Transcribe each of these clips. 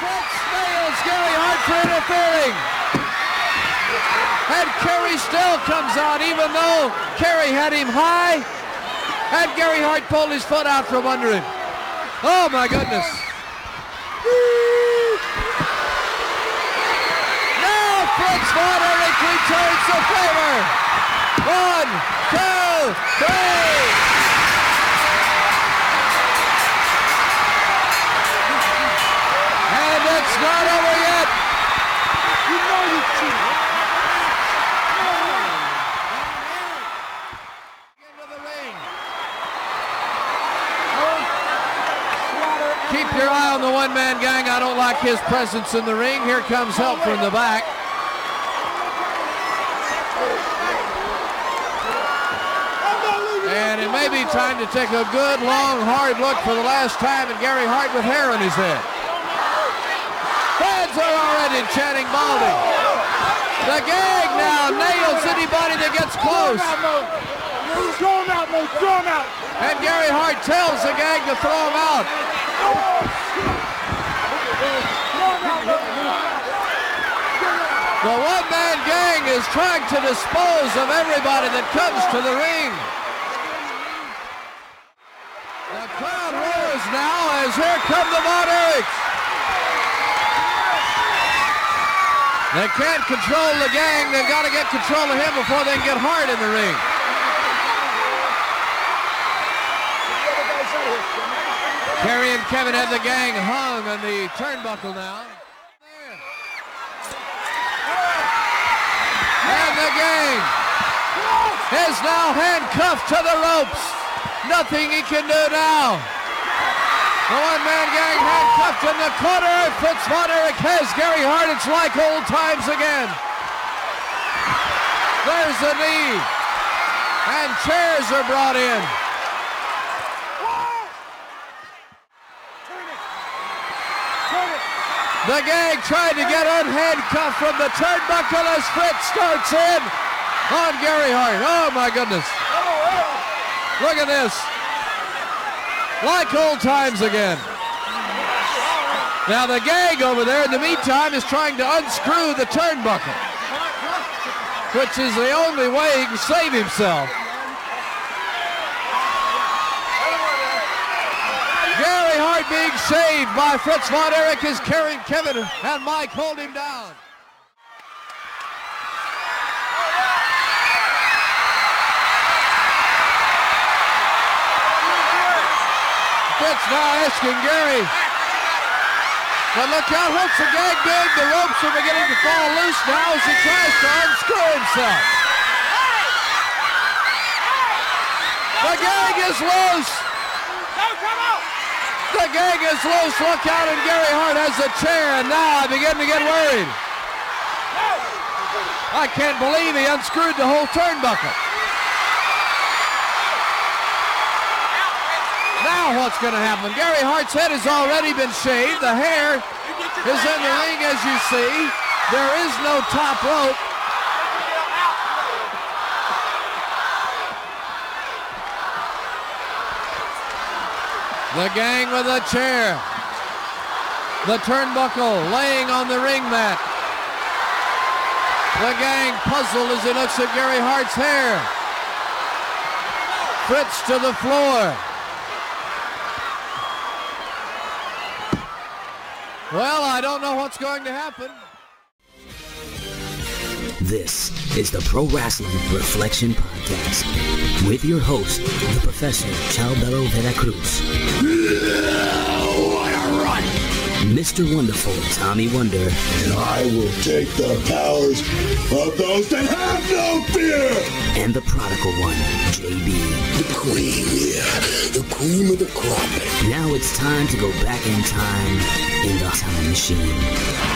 Fritz nails Gary Hart for interfering. And Kerry still comes out, even though Kerry had him high. And Gary Hart pulled his foot out from under him. Oh my goodness. Now Fritz von Erich returns the favor. One, two, three. One-man gang. I don't like his presence in the ring. Here comes help from the back. And it may be time to take a good, long, hard look for the last time at Gary Hart with hair on his head. Fans are already chanting Baldy. The gang now nails anybody that gets close. Throw him out, Mo. Throw him out. And Gary Hart tells the gang to throw him out. The one-man gang is trying to dispose of everybody that comes to the ring. The crowd roars now as here come the Von Erichs. They can't control the gang. They've got to get control of him before they can get Hart in the ring. Kerry and Kevin have the gang hung on the turnbuckle now. And the gang is now handcuffed to the ropes. Nothing he can do now. The one-man gang handcuffed in the corner. Fritz von Erich has Gary Hart. It's like old times again. There's the knee. And chairs are brought in. The gang trying to get unhandcuffed from the turnbuckle as Fritz starts in on Gary Hart. Oh my goodness. Look at this. Like old times again. Now the gang over there in the meantime is trying to unscrew the turnbuckle, which is the only way he can save himself. Gary Hart being saved by Fritz von Erich is carrying Kevin and Mike hold him down. Fritz now asking Gary. But look out, what's the gang doing? The ropes are beginning to fall loose now as he tries to unscrew himself. The gang is loose. Gang is loose. Look out, and Gary Hart has the chair, and now I begin to get worried. I can't believe he unscrewed the whole turnbuckle. Now what's going to happen? Gary Hart's head has already been shaved. The hair is in the ring, as you see. There is no top rope. The gang with a chair. The turnbuckle laying on the ring mat. The gang puzzled as he looks at Gary Hart's hair. Fritz to the floor. Well, I don't know what's going to happen. This is the Pro Wrestling Reflection Podcast with your host, the Professor Chalbello Veracruz. What a run! Mr. Wonderful Tommy Wonder, And I will take the powers of those that have no fear! and the prodigal one, JB. The queen, yeah. The cream of the crop. Now it's time to go back in time in the time machine.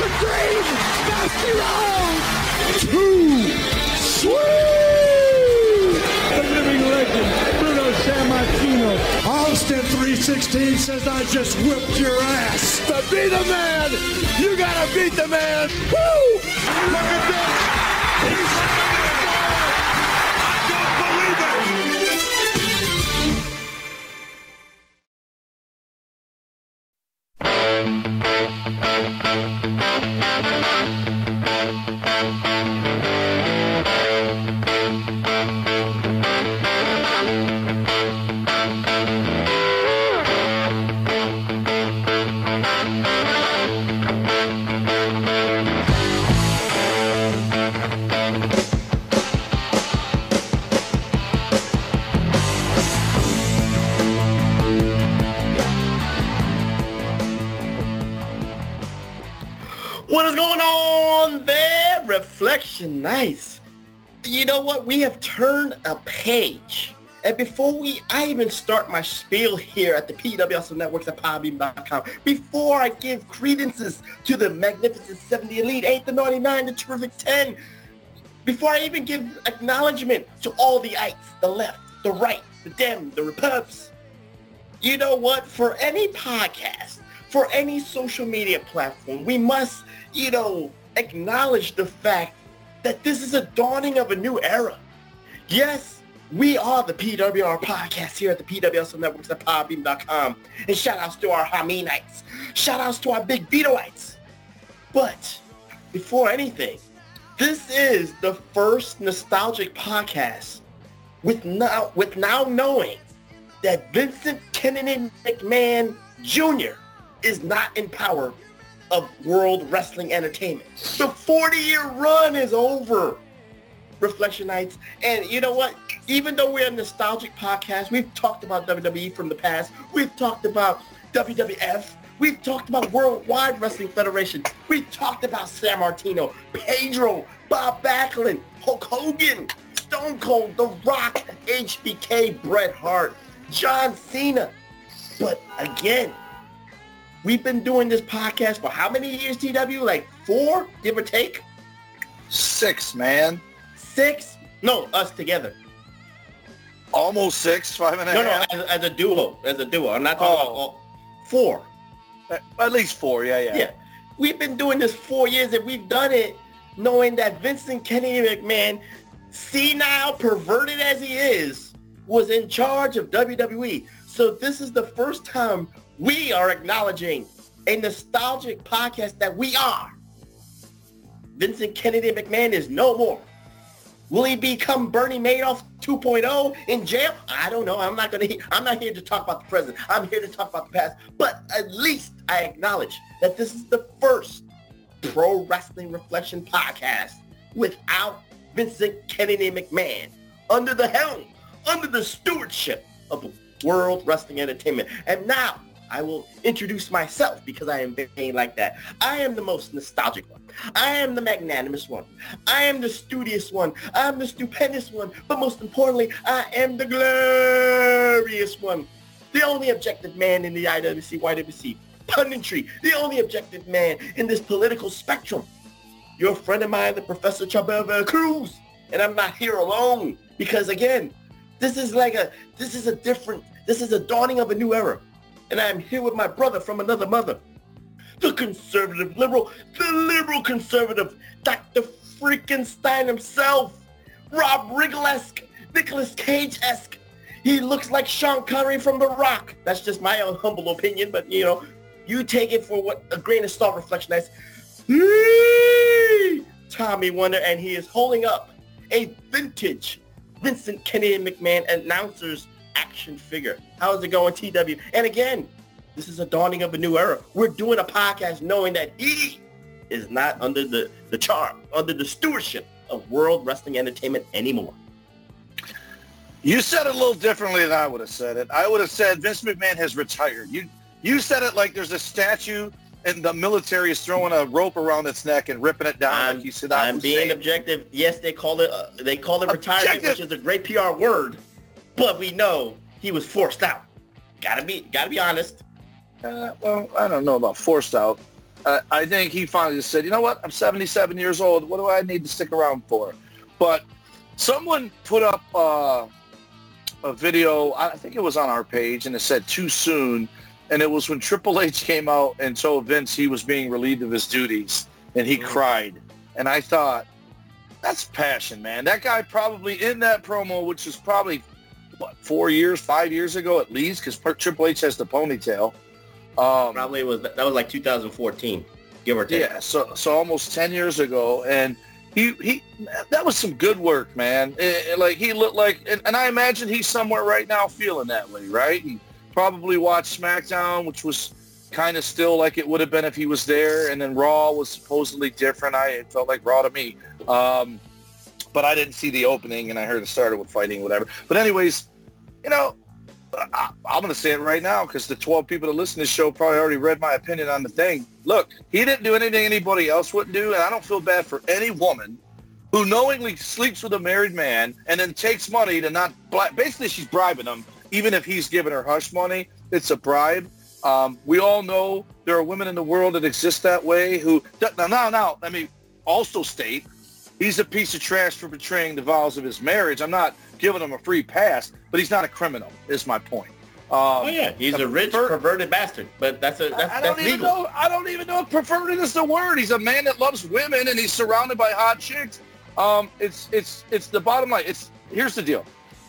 Dusty Rhodes! Too sweet! The living legend, Bruno Sammartino. Austin 316 says I just whipped your ass. To be the man, you gotta beat the man. Woo! Look at this. He's nice. You know what? We have turned a page. And before we, I even start my spiel here at the PWS Networks at Podbean.com, before I give credences to the Magnificent 70 Elite, 8 to 99, the Terrific 10, before I even give acknowledgement to all the ites, the left, the right, the dem, the repubs, you know what? For any podcast, for any social media platform, we must, you know, acknowledge the fact that this is a dawning of a new era. Yes, we are the PWR podcast here at the PWS Networks at Podbean.com. And shout outs to our Haminites. Shout outs to our Big Vitoites. But before anything, this is the first nostalgic podcast with now with now knowing that Vincent Kennedy McMahon Jr. is not in power of World Wrestling Entertainment. The 40-year run is over, Reflectionites. And you know what? Even though we're a nostalgic podcast, we've talked about WWE from the past. We've talked about WWF. We've talked about Worldwide Wrestling Federation. We've talked about Sammartino, Pedro, Bob Backlund, Hulk Hogan, Stone Cold, The Rock, HBK, Bret Hart, John Cena. But again, we've been doing this podcast for how many years, TW? Like four, give or take? Six, man. Six? No, us together. Almost six, five and a No, no, half. as, as a duo, as a duo. I'm not talking Oh. about all, four. At- At least four, yeah, yeah. Yeah. We've been doing this four years and we've done it knowing that Vincent Kennedy McMahon, senile, perverted as he is, was in charge of WWE. So this is the first time we are acknowledging a nostalgic podcast that we are. Vincent Kennedy McMahon is no more. Will he become Bernie Madoff 2.0 in jail? I don't know. I'm not gonna. I'm not here to talk about the present. I'm here to talk about the past. But at least I acknowledge that this is the first pro wrestling reflection podcast without Vincent Kennedy McMahon under the helm, under the stewardship of World Wrestling Entertainment. And now I will introduce myself because I am vain like that. I am the most nostalgic one. I am the magnanimous one. I am the studious one. I am the stupendous one. But most importantly, I am the glorious one. The only objective man in the IWC, YWC, punditry. The only objective man in this political spectrum. You're a friend of mine, the Professor Chabela Cruz. And I'm not here alone because again, this is like a, this is a different, this is a dawning of a new era. And I'm here with my brother from another mother. The conservative liberal, the liberal conservative, Dr. freaking Stein himself. Rob Riggle-esque, Nicolas Cage-esque. He looks like Sean Connery from The Rock. That's just my own humble opinion, but you know, you take it for what a grain of salt reflection is. Tommy Wonder, and he is holding up a vintage Vincent Kennedy McMahon announcer's action figure. How's it going, TW? And again, this is a dawning of a new era. We're doing a podcast knowing that he is not under the, the charm, under the stewardship of World Wrestling Entertainment anymore. You said it a little differently than I would have said it. I would have said Vince McMahon has retired. You you said it like there's a statue and the military is throwing a rope around its neck and ripping it down I'm, like you said. I'm being objective. Yes, they call it uh, they call it retirement, Objective. which is a great PR word, but we know he was forced out. Gotta be gotta be honest. Uh, well, I don't know about forced out. Uh, I think he finally just said, you know what? I'm 77 years old. What do I need to stick around for? But someone put up uh, a video. I think it was on our page, and it said too soon. And it was when Triple H came out and told Vince he was being relieved of his duties, and he cried. And I thought, that's passion, man. That guy probably in that promo, which was probably what four years, five years ago at least, because Triple H has the ponytail. Um, Probably was that was like 2014. give or take. Yeah, so so almost ten years ago, and he he that was some good work, man. It- it- like he looked like, and, and I imagine he's somewhere right now feeling that way, right? And probably watched SmackDown, which was kind of still like it would have been if he was there, and then Raw was supposedly different. I it felt like Raw to me, um, but I didn't see the opening, and I heard it started with fighting, whatever. But anyways, you know. I, I'm going to say it right now because the 12 people that listen to this show probably already read my opinion on the thing. Look, he didn't do anything anybody else wouldn't do, and I don't feel bad for any woman who knowingly sleeps with a married man and then takes money to not Basically, she's bribing him, even if he's giving her hush money. It's a bribe. Um, we all know there are women in the world that exist that way who now now now let me also state he's a piece of trash for betraying the vows of his marriage. I'm not giving him a free pass, but he's not a criminal. Is my point. Um, Oh yeah, he's a rich per- perverted bastard. But that's a that's, I that's don't even legal. know. I don't even know if perverted is the word. He's a man that loves women and he's surrounded by hot chicks. Um, it's it's it's the bottom line. It's here's the deal.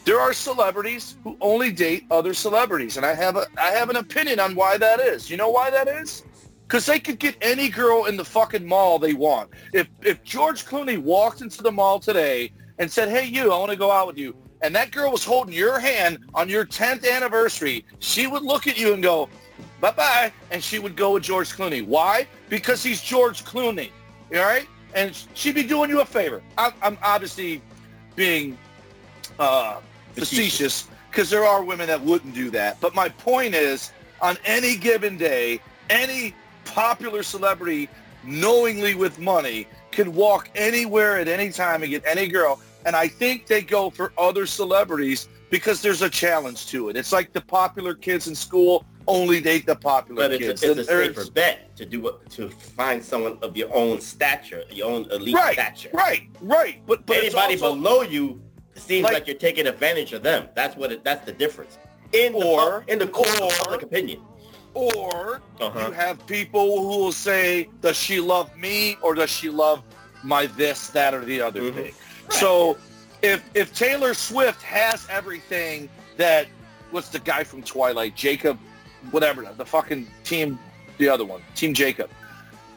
There are celebrities who only date other celebrities, and I have a I have an opinion on why that is. You know why that is? Because they could get any girl in the fucking mall they want. If if George Clooney walked into the mall today and said, "Hey, you, I want to go out with you," and that girl was holding your hand on your 10th anniversary, she would look at you and go, bye-bye, and she would go with George Clooney. Why? Because he's George Clooney, all right? And she'd be doing you a favor. I'm, I'm obviously being uh, facetious because there are women that wouldn't do that. But my point is, on any given day, any popular celebrity knowingly with money can walk anywhere at any time and get any girl. And I think they go for other celebrities because there's a challenge to it. It's like the popular kids in school only date the popular But kids. it's a, it's a And safer bet to do what to find someone of your own stature, your own elite right, stature. right, right. But, but Anybody also- below you seems Like- like, you're taking advantage of them. That's what it, that's the difference. In Or- pub- in the of or- public opinion. Or Uh-huh. you have people who will say, does she love me or does she love my this, that, or the other Mhm. thing? So if if Taylor Swift has everything that, what's the guy from Twilight, Jacob, whatever, the fucking team, the other one, Team Jacob.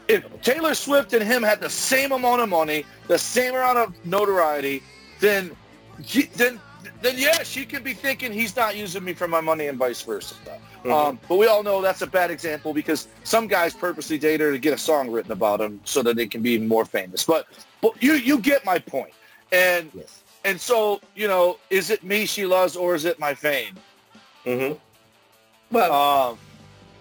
If Taylor Swift and him had the same amount of money, the same amount of notoriety, then he- then then yeah, she could be thinking he's not using me for my money and vice versa. Um, but we all know that's a bad example because some guys purposely date her to get a song written about them so that they can be even more famous. But but you you get my point. And Yes. and so you know, is it me she loves or is it my fame? Mm-hmm. Well, Um,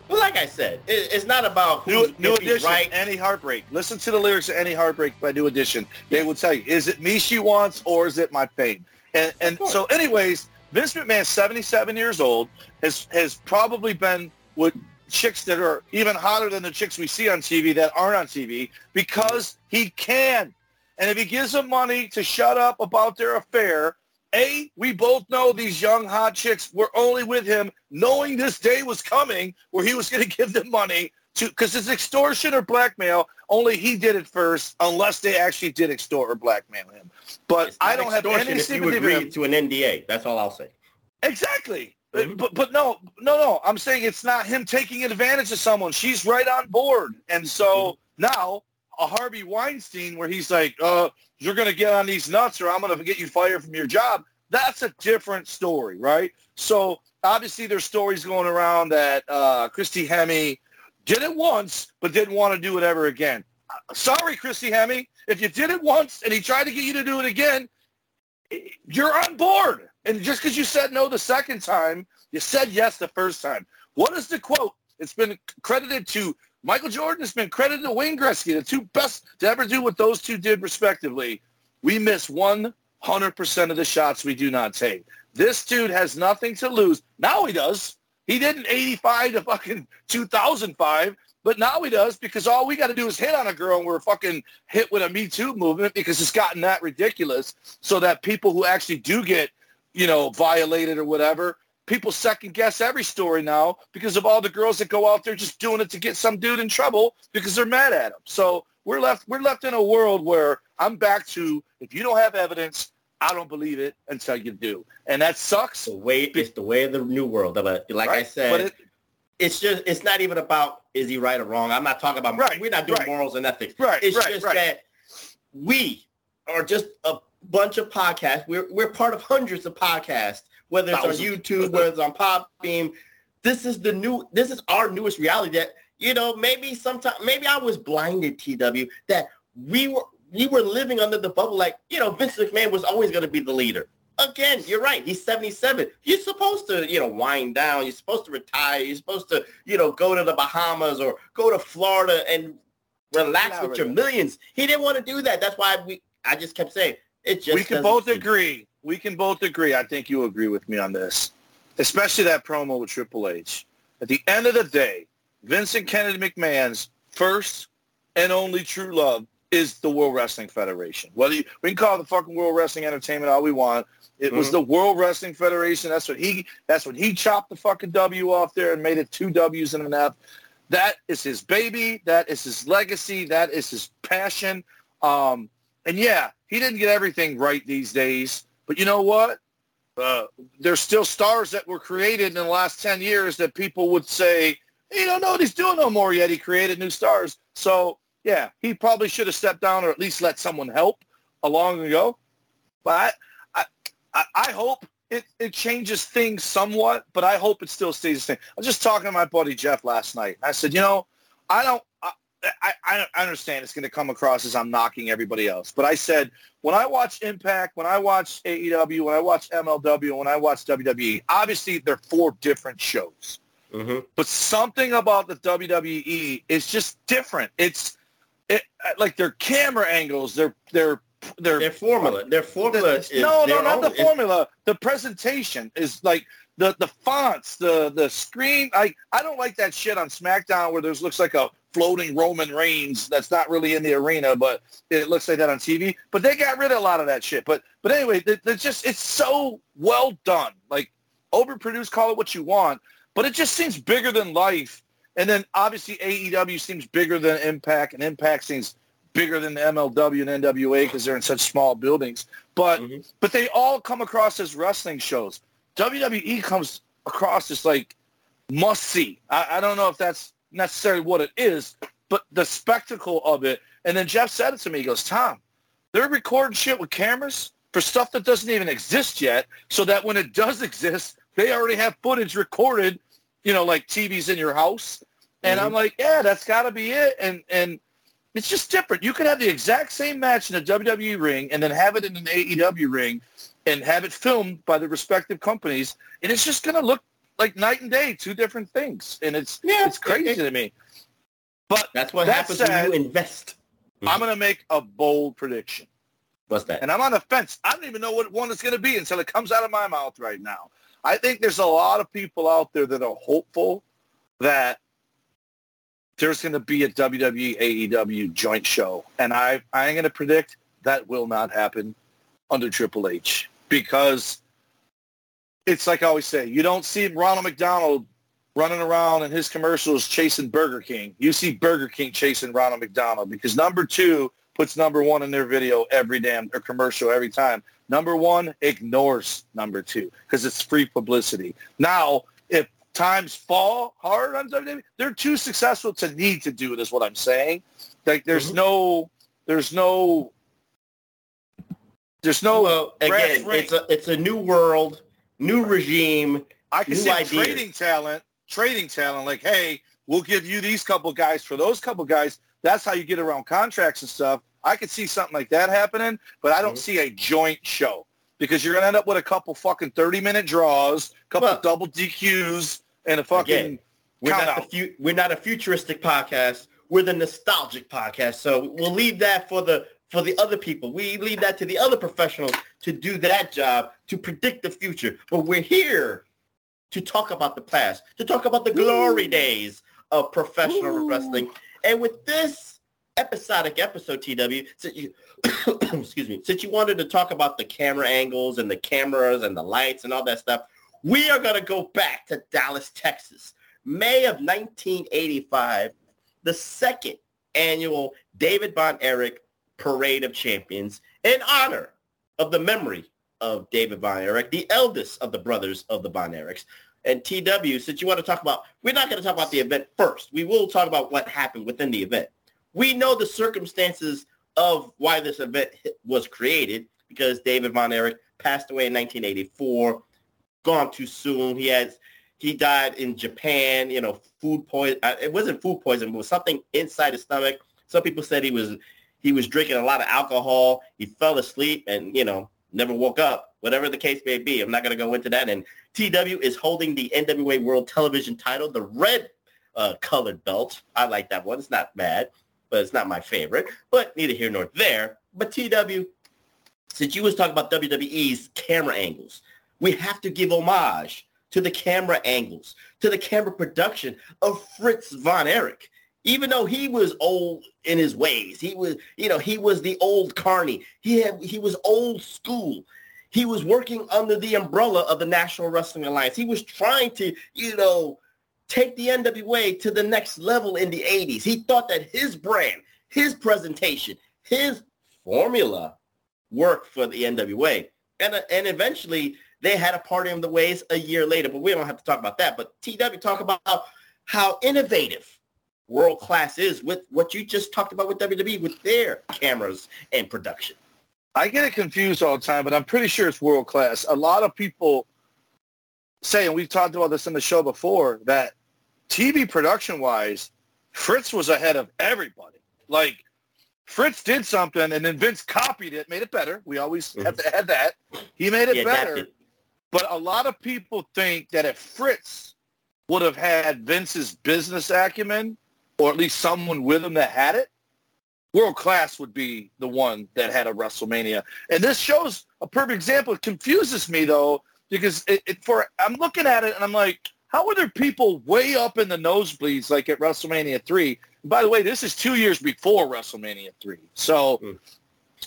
well, like I said, it, it's not about who's, new new edition, right. Any Heartbreak. Listen to the lyrics of Any Heartbreak by New Edition. They will tell you, is it me she wants or is it my fame? And and so, anyways, Vince McMahon, 77 years old, has has probably been with chicks that are even hotter than the chicks we see on TV that aren't on TV because he can. And if he gives them money to shut up about their affair, A, we both know these young hot chicks were only with him knowing this day was coming where he was going to give them money to, because it's extortion or blackmail. Only he did it first, unless they actually did extort or blackmail him. But I don't have any if you sympathy agree to an NDA. That's all I'll say. Exactly. Mhm. But but no no no. I'm saying it's not him taking advantage of someone. She's right on board, and so now a Harvey Weinstein where he's like, uh, you're gonna get on these nuts, or I'm gonna get you fired from your job. That's a different story, right? So obviously there's stories going around that uh, Christy Hemme did it once, but didn't want to do it ever again. Uh, Sorry, Christy Hemme. If you did it once and he tried to get you to do it again, you're on board. And just because you said no the second time, you said yes the first time. What is the quote? It's been credited to Michael Jordan. It's been credited to Wayne Gretzky, the two best to ever do what those two did respectively. We miss 100% of the shots we do not take. This dude has nothing to lose. Now he does. He didn't 85 to fucking 2005, but now he does because all we got to do is hit on a girl and we're fucking hit with a Me Too movement because it's gotten that ridiculous so that people who actually do get, you know, violated or whatever, people second guess every story now because of all the girls that go out there just doing it to get some dude in trouble because they're mad at him. So we're left we're left in a world where I'm back to if you don't have evidence, I don't believe it until you do. And that sucks. The way it's the way of the new world. But like I said, it, it's just it's not even about is he right or wrong. I'm not talking about Right, we're not doing right. morals and ethics. Right, It's right, just that we are just a bunch of podcasts. We're we're part of hundreds of podcasts, whether it's Thousands. on YouTube, whether it's on Podbean. This is the new this is our newest reality that, you know, maybe sometimes maybe I was blinded, TW, that we were we were living under the bubble like, you know, Vince McMahon was always going to be the leader. Again, you're right. He's 77. You're supposed to, you know, wind down. You're supposed to retire. You're supposed to, you know, go to the Bahamas or go to Florida and relax with your millions. He didn't want to do that. That's why we. I just kept saying it. Just we can both suit- agree. We can both agree. I think you agree with me on this, especially that promo with Triple H. At the end of the day, Vincent Kennedy McMahon's first and only true love is the World Wrestling Federation. Whether you, we can call it the fucking World Wrestling Entertainment all we want, it was Mhm. the World Wrestling Federation. That's what he. That's what he chopped the fucking W off there and made it two W's and an F. That is his baby. That is his legacy. That is his passion. Um, and yeah, he didn't get everything right these days. But you know what? Uh, there's still stars that were created in the last 10 years that people would say, you don't know what he's doing no more yet. He created new stars. So, yeah, he probably should have stepped down or at least let someone help a long ago. But I, I, I hope it, it changes things somewhat, but I hope it still stays the same. I was just talking to my buddy Jeff last night. I said, you know, I don't, I, I, I understand it's going to come across as I'm knocking everybody else, but I said when I watch Impact, when I watch AEW, when I watch MLW, when I watch WWE, obviously they're four different shows, Mhm. but something about the WWE is just different. It's it, uh, like their camera angles, their their their Their formula. Their formula is no, no, not own- the formula. The presentation is like the the fonts, the the screen. I I don't like that shit on SmackDown where there's looks like a floating Roman Reigns that's not really in the arena, but it looks like that on TV. But they got rid of a lot of that shit. But but anyway, they- they're just it's so well done. Like overproduced, call it what you want, but it just seems bigger than life. And then obviously AEW seems bigger than Impact, and Impact seems bigger than the MLW and NWA because they're in such small buildings. But Mhm. but they all come across as wrestling shows. WWE comes across as like must see. I, I don't know if that's necessarily what it is, but the spectacle of it. And then Jeff said it to me. He goes, Tom, they're recording shit with cameras for stuff that doesn't even exist yet, so that when it does exist, they already have footage recorded, you know, like TVs in your house. And I'm mm-hmm. like, yeah, that's got to be it. And and it's just different. You could have the exact same match in a WWE ring and then have it in an AEW ring and have it filmed by the respective companies, and it's just going to look like night and day, two different things. And it's Yeah, it's crazy it- to me. But That's what That happens said- when you invest. I'm going to make a bold prediction. What's that? And I'm on the fence. I don't even know what one it's going to be until it comes out of my mouth right now. I think there's a lot of people out there that are hopeful that there's going to be a WWE AEW joint show. And I, I am going to predict that will not happen under Triple H because it's like I always say, you don't see Ronald McDonald running around in his commercials chasing Burger King. You see Burger King chasing Ronald McDonald because number two puts number one in their video every damn or commercial every time. Number one ignores number two because it's free publicity. Now, if times fall hard on WWE, they're too successful to need to do it. Is what I'm saying. Like, there's Mhm. no, there's no, there's no. well, again, ring. it's a it's a new world, new regime. I can new see ideas. trading talent, trading talent. Like, hey, we'll give you these couple guys for those couple guys. That's how you get around contracts and stuff. I could see something like that happening, but I don't Mhm. see a joint show because you're gonna end up with a couple fucking thirty minute draws, a couple Well, double DQs, and a fucking Again, We're not out. the fu- we're not a futuristic podcast. We're the nostalgic podcast. So we'll leave that for the for the other people. We leave that to the other professionals to do that job to predict the future. But we're here to talk about the past, to talk about the glory days of professional Woo. wrestling. And with this episodic episode, TW, since you excuse me, since you wanted to talk about the camera angles and the cameras and the lights and all that stuff, we are going to go back to Dallas, Texas, May of 1985, the second annual David Von Erich Parade of Champions in honor of the memory of David Von Erich, the eldest of the brothers of the Von Erichs. And TW, since you want to talk about, we're not going to talk about the event first. We will talk about what happened within the event. We know the circumstances of why this event was created because David Von Erich passed away in 1984, gone too soon. He has he died in Japan. You know, food poison. Uh, it wasn't food poison, but it was something inside his stomach. Some people said he was he was drinking a lot of alcohol. He fell asleep and you know never woke up. Whatever the case may be, I'm not going to go into that. And TW is holding the NWA World Television title, the red uh, colored belt. I like that one. It's not bad, but it's not my favorite. But neither here nor there. But TW, since you was talking about WWE's camera angles, we have to give homage to the camera angles, to the camera production of Fritz von Erich. Even though he was old in his ways, he was, you know, he was the old carny. He had, he was old school. He was working under the umbrella of the National Wrestling Alliance. He was trying to, you know, take the NWA to the next level in the 80s. He thought that his brand, his presentation, his formula worked for the NWA. And, uh, and eventually they had a party in the ways a year later, but we don't have to talk about that. But TW, talk about how innovative world class is with what you just talked about with WWE with their cameras and production. I get it confused all the time, but I'm pretty sure it's world class. A lot of people say, and we've talked about this in the show before, that TV production wise, Fritz was ahead of everybody. Like Fritz did something and then Vince copied it, made it better. We always have to add that. He made it better. But a lot of people think that if Fritz would have had Vince's business acumen, or at least someone with him that had it, world class would be the one that had a WrestleMania. And this shows a perfect example. It confuses me though because it, it, for I'm looking at it and I'm like, how are there people way up in the nosebleeds like at WrestleMania three? By the way, this is two years before WrestleMania three. So, mm.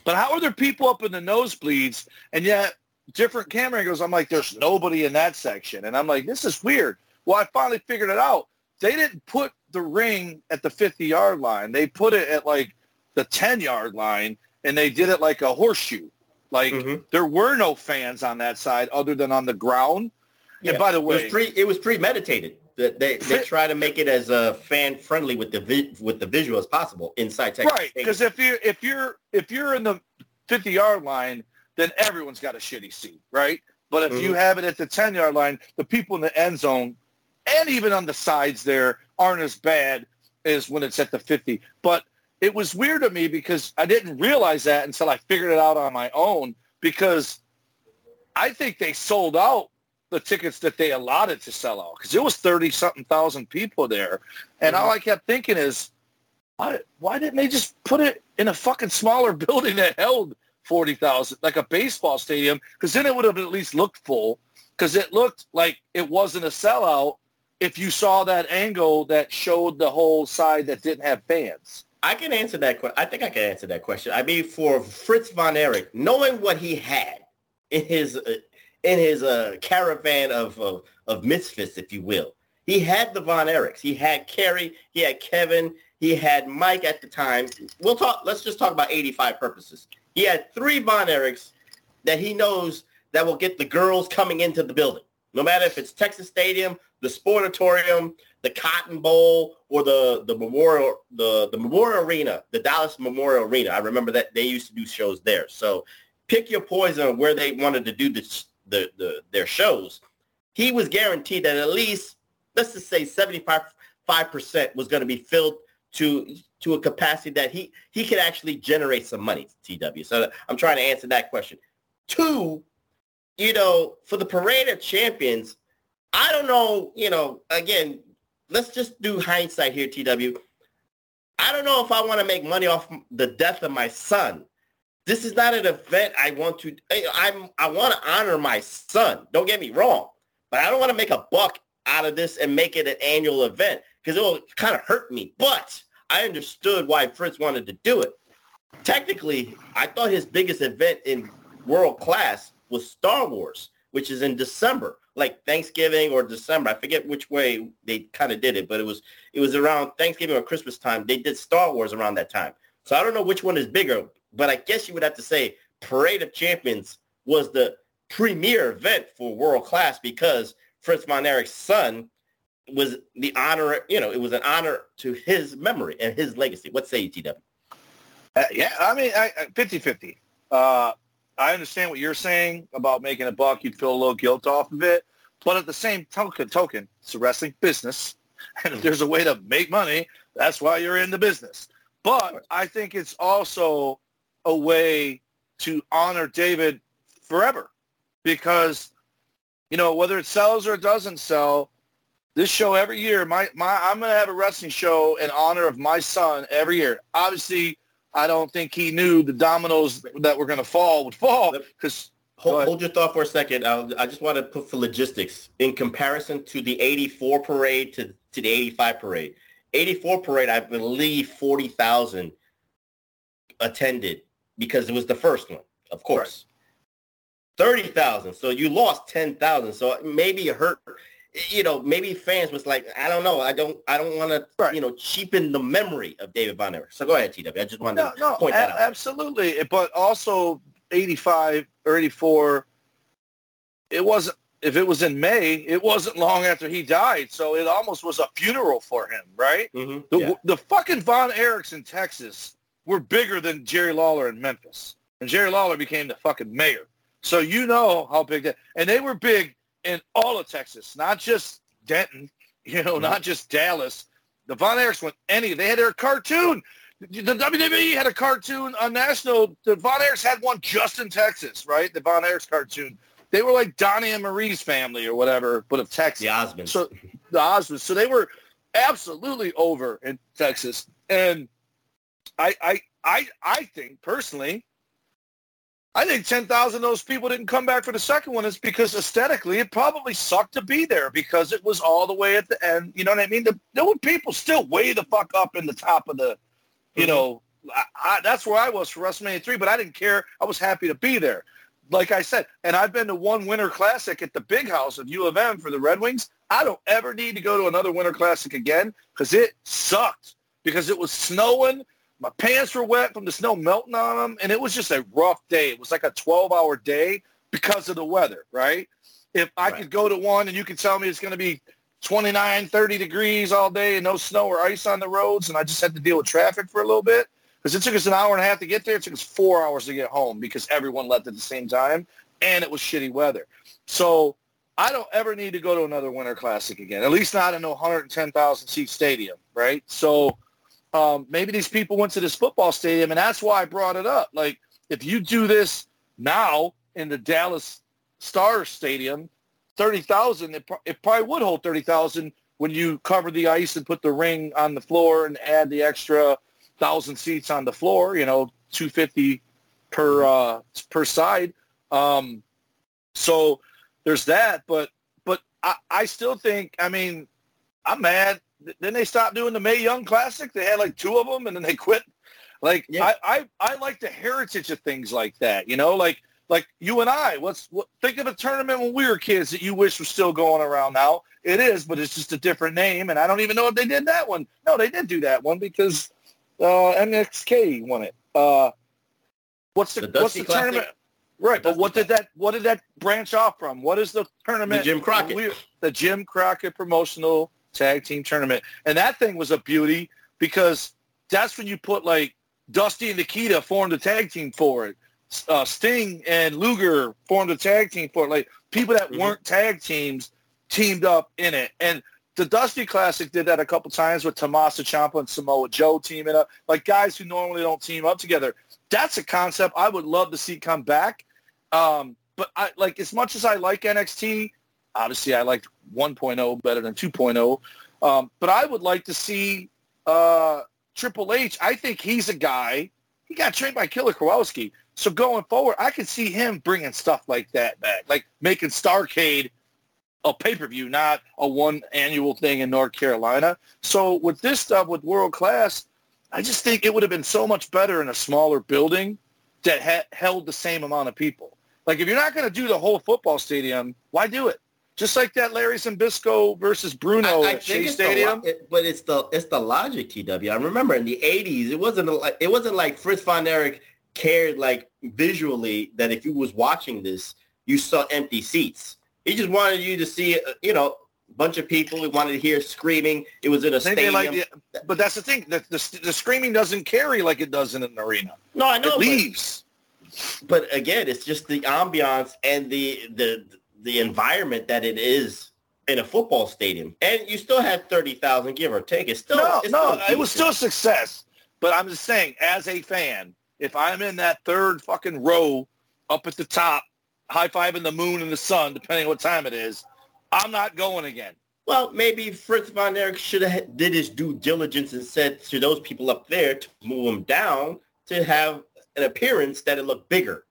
but how are there people up in the nosebleeds and yet different camera angles. I'm like, there's nobody in that section. And I'm like, this is weird. Well, I finally figured it out. They didn't put the ring at the 50 yard line. They put it at like the 10 yard line and they did it like a horseshoe. Like mm-hmm. there were no fans on that side other than on the ground. Yeah. And by the way, it was, pre, it was premeditated. They, they, they try to make it as uh, fan friendly with the vi- with the visual as possible inside Texas. Right, because if you if you're if you're in the 50 yard line then everyone's got a shitty seat, right? But if mm-hmm. you have it at the 10-yard line, the people in the end zone and even on the sides there aren't as bad as when it's at the 50. But it was weird to me because I didn't realize that until I figured it out on my own because I think they sold out the tickets that they allotted to sell out because it was 30 something thousand people there. And mm-hmm. all I kept thinking is, why, why didn't they just put it in a fucking smaller building that held 40,000, like a baseball stadium, because then it would have at least looked full, because it looked like it wasn't a sellout if you saw that angle that showed the whole side that didn't have fans. I can answer that question. I think I can answer that question. I mean, for Fritz von Erich, knowing what he had in his uh, in his uh, caravan of, of of misfits, if you will, he had the Von Erichs. He had Kerry. He had Kevin. He had Mike at the time. We'll talk. Let's just talk about 85 purposes. He had three Von Erichs that he knows that will get the girls coming into the building. No matter if it's Texas Stadium, the Sportatorium, the Cotton Bowl, or the the Memorial the the Memorial Arena, the Dallas Memorial Arena. I remember that they used to do shows there. So pick your poison where they wanted to do the, the, the their shows. He was guaranteed that at least let's just say 75 percent was going to be filled to to a capacity that he he could actually generate some money TW. So I'm trying to answer that question. Two, you know, for the parade of champions, I don't know, you know, again, let's just do hindsight here, TW. I don't know if I want to make money off the death of my son. This is not an event I want to I'm I want to honor my son. Don't get me wrong. But I don't want to make a buck out of this and make it an annual event because it will kind of hurt me. But I understood why Fritz wanted to do it. Technically, I thought his biggest event in world class was Star Wars, which is in December, like Thanksgiving or December. I forget which way they kind of did it, but it was it was around Thanksgiving or Christmas time. They did Star Wars around that time. So I don't know which one is bigger, but I guess you would have to say Parade of Champions was the premier event for world class because Fritz von Erich's son was the honor, you know, it was an honor to his memory and his legacy. What say you, TW? Uh, yeah, I mean, I, I, 50-50. Uh, I understand what you're saying about making a buck. You'd feel a little guilt off of it. But at the same token, token, it's a wrestling business. And if there's a way to make money, that's why you're in the business. But I think it's also a way to honor David forever because, you know, whether it sells or it doesn't sell, this show every year, my, my I'm going to have a wrestling show in honor of my son every year. Obviously, I don't think he knew the dominoes that were going to fall would fall because Hold, hold, your thought for a second. I'll, i just want to put for logistics in comparison to the 84 parade to, to the 85 parade. 84 parade, I believe 40,000 attended because it was the first one, of course. Right. 30,000. So you lost 10,000. So maybe it hurt. You know, maybe fans was like, I don't know. I don't, I don't want to, you know, cheapen the memory of David Von Erich. So go ahead, TW. I just wanted no, to no, point that out. Absolutely. But also 85 or 84, it wasn't, if it was in May, it wasn't long after he died. So it almost was a funeral for him, right? Mm-hmm. The, yeah. the fucking Von Erichs in Texas were bigger than Jerry Lawler in Memphis. And Jerry Lawler became the fucking mayor. So you know how big that, and they were big in all of Texas, not just Denton, you know, mm-hmm. not just Dallas. The Von Erichs went any, they had their cartoon the WWE had a cartoon on national. The Von Erichs had one just in Texas, right? The Von Erichs cartoon. They were like Donnie and Marie's family or whatever, but of Texas. The Osmonds. So the Osmonds. So they were absolutely over in Texas. And I I I I think personally, I think 10,000 of those people didn't come back for the second one is because aesthetically it probably sucked to be there because it was all the way at the end. You know what I mean? The, there were people still way the fuck up in the top of the you mm-hmm. know, I, I, that's where I was for WrestleMania 3, but I didn't care. I was happy to be there. Like I said, and I've been to one Winter Classic at the big house of U of M for the Red Wings. I don't ever need to go to another Winter Classic again because it sucked because it was snowing. My pants were wet from the snow melting on them, and it was just a rough day. It was like a 12-hour day because of the weather, right? If I right. could go to one and you could tell me it's going to be 29, 30 degrees all day and no snow or ice on the roads, and I just had to deal with traffic for a little bit. Because it took us an hour and a half to get there. It took us four hours to get home because everyone left at the same time, and it was shitty weather. So I don't ever need to go to another Winter Classic again, at least not in a 110,000 seat stadium, right? So um, maybe these people went to this football stadium, and that's why I brought it up. Like, if you do this now in the Dallas Stars Stadium, 30,000, it, it probably would hold 30,000 when you cover the ice and put the ring on the floor and add the extra thousand seats on the floor, you know, 250 per, uh, per side. Um, so there's that, but, but I, I still think, I mean, I'm mad. Then they stopped doing the Mae Young Classic. They had like two of them and then they quit. Like yeah. I, I, I like the heritage of things like that, you know, like like you and I, what's what, think of a tournament when we were kids that you wish was still going around now. It is, but it's just a different name, and I don't even know if they did that one. No, they did do that one because uh, NXT won it. Uh, what's the, the what's the Classic? tournament? Right, the but what did that what did that branch off from? What is the tournament? The Jim Crockett. The Jim Crockett promotional tag team tournament, and that thing was a beauty because that's when you put like Dusty and Nikita formed a tag team for it uh, Sting and Luger formed a tag team for it. Like people that mm-hmm. weren't tag teams teamed up in it. And the Dusty Classic did that a couple times with Tommaso Ciampa and Samoa Joe teaming up, like guys who normally don't team up together. That's a concept I would love to see come back. Um, but I like as much as I like NXT, obviously I like 1.0 better than 2.0. Um, but I would like to see uh, Triple H. I think he's a guy. He got trained by Killer Kowalski. So going forward, I could see him bringing stuff like that back, like making Starcade a pay-per-view, not a one annual thing in North Carolina. So with this stuff with World Class, I just think it would have been so much better in a smaller building that ha- held the same amount of people. Like if you're not going to do the whole football stadium, why do it? Just like that Larry Zbyszko versus Bruno I, I at Shea Stadium. The, it, but it's the it's the logic, TW. I remember in the '80s, it wasn't like it wasn't like Fritz von Erich cared like visually that if you was watching this, you saw empty seats. He just wanted you to see, uh, you know, a bunch of people. He wanted to hear screaming. It was in a stadium. like the- but that's the thing. The, the, the screaming doesn't carry like it does in an arena. no, I know. It but- leaves. but again, it's just the ambiance and the the the environment that it is in a football stadium, and you still had thirty thousand, give or take. It's still No, it's no, still it was still a success. But I'm just saying, as a fan, if I'm in that third fucking row up at the top, high fiving the moon and the sun, depending on what time it is, I'm not going again. Well, maybe Fritz von Erich should have did his due diligence and said to those people up there to move them down to have an appearance that it looked bigger,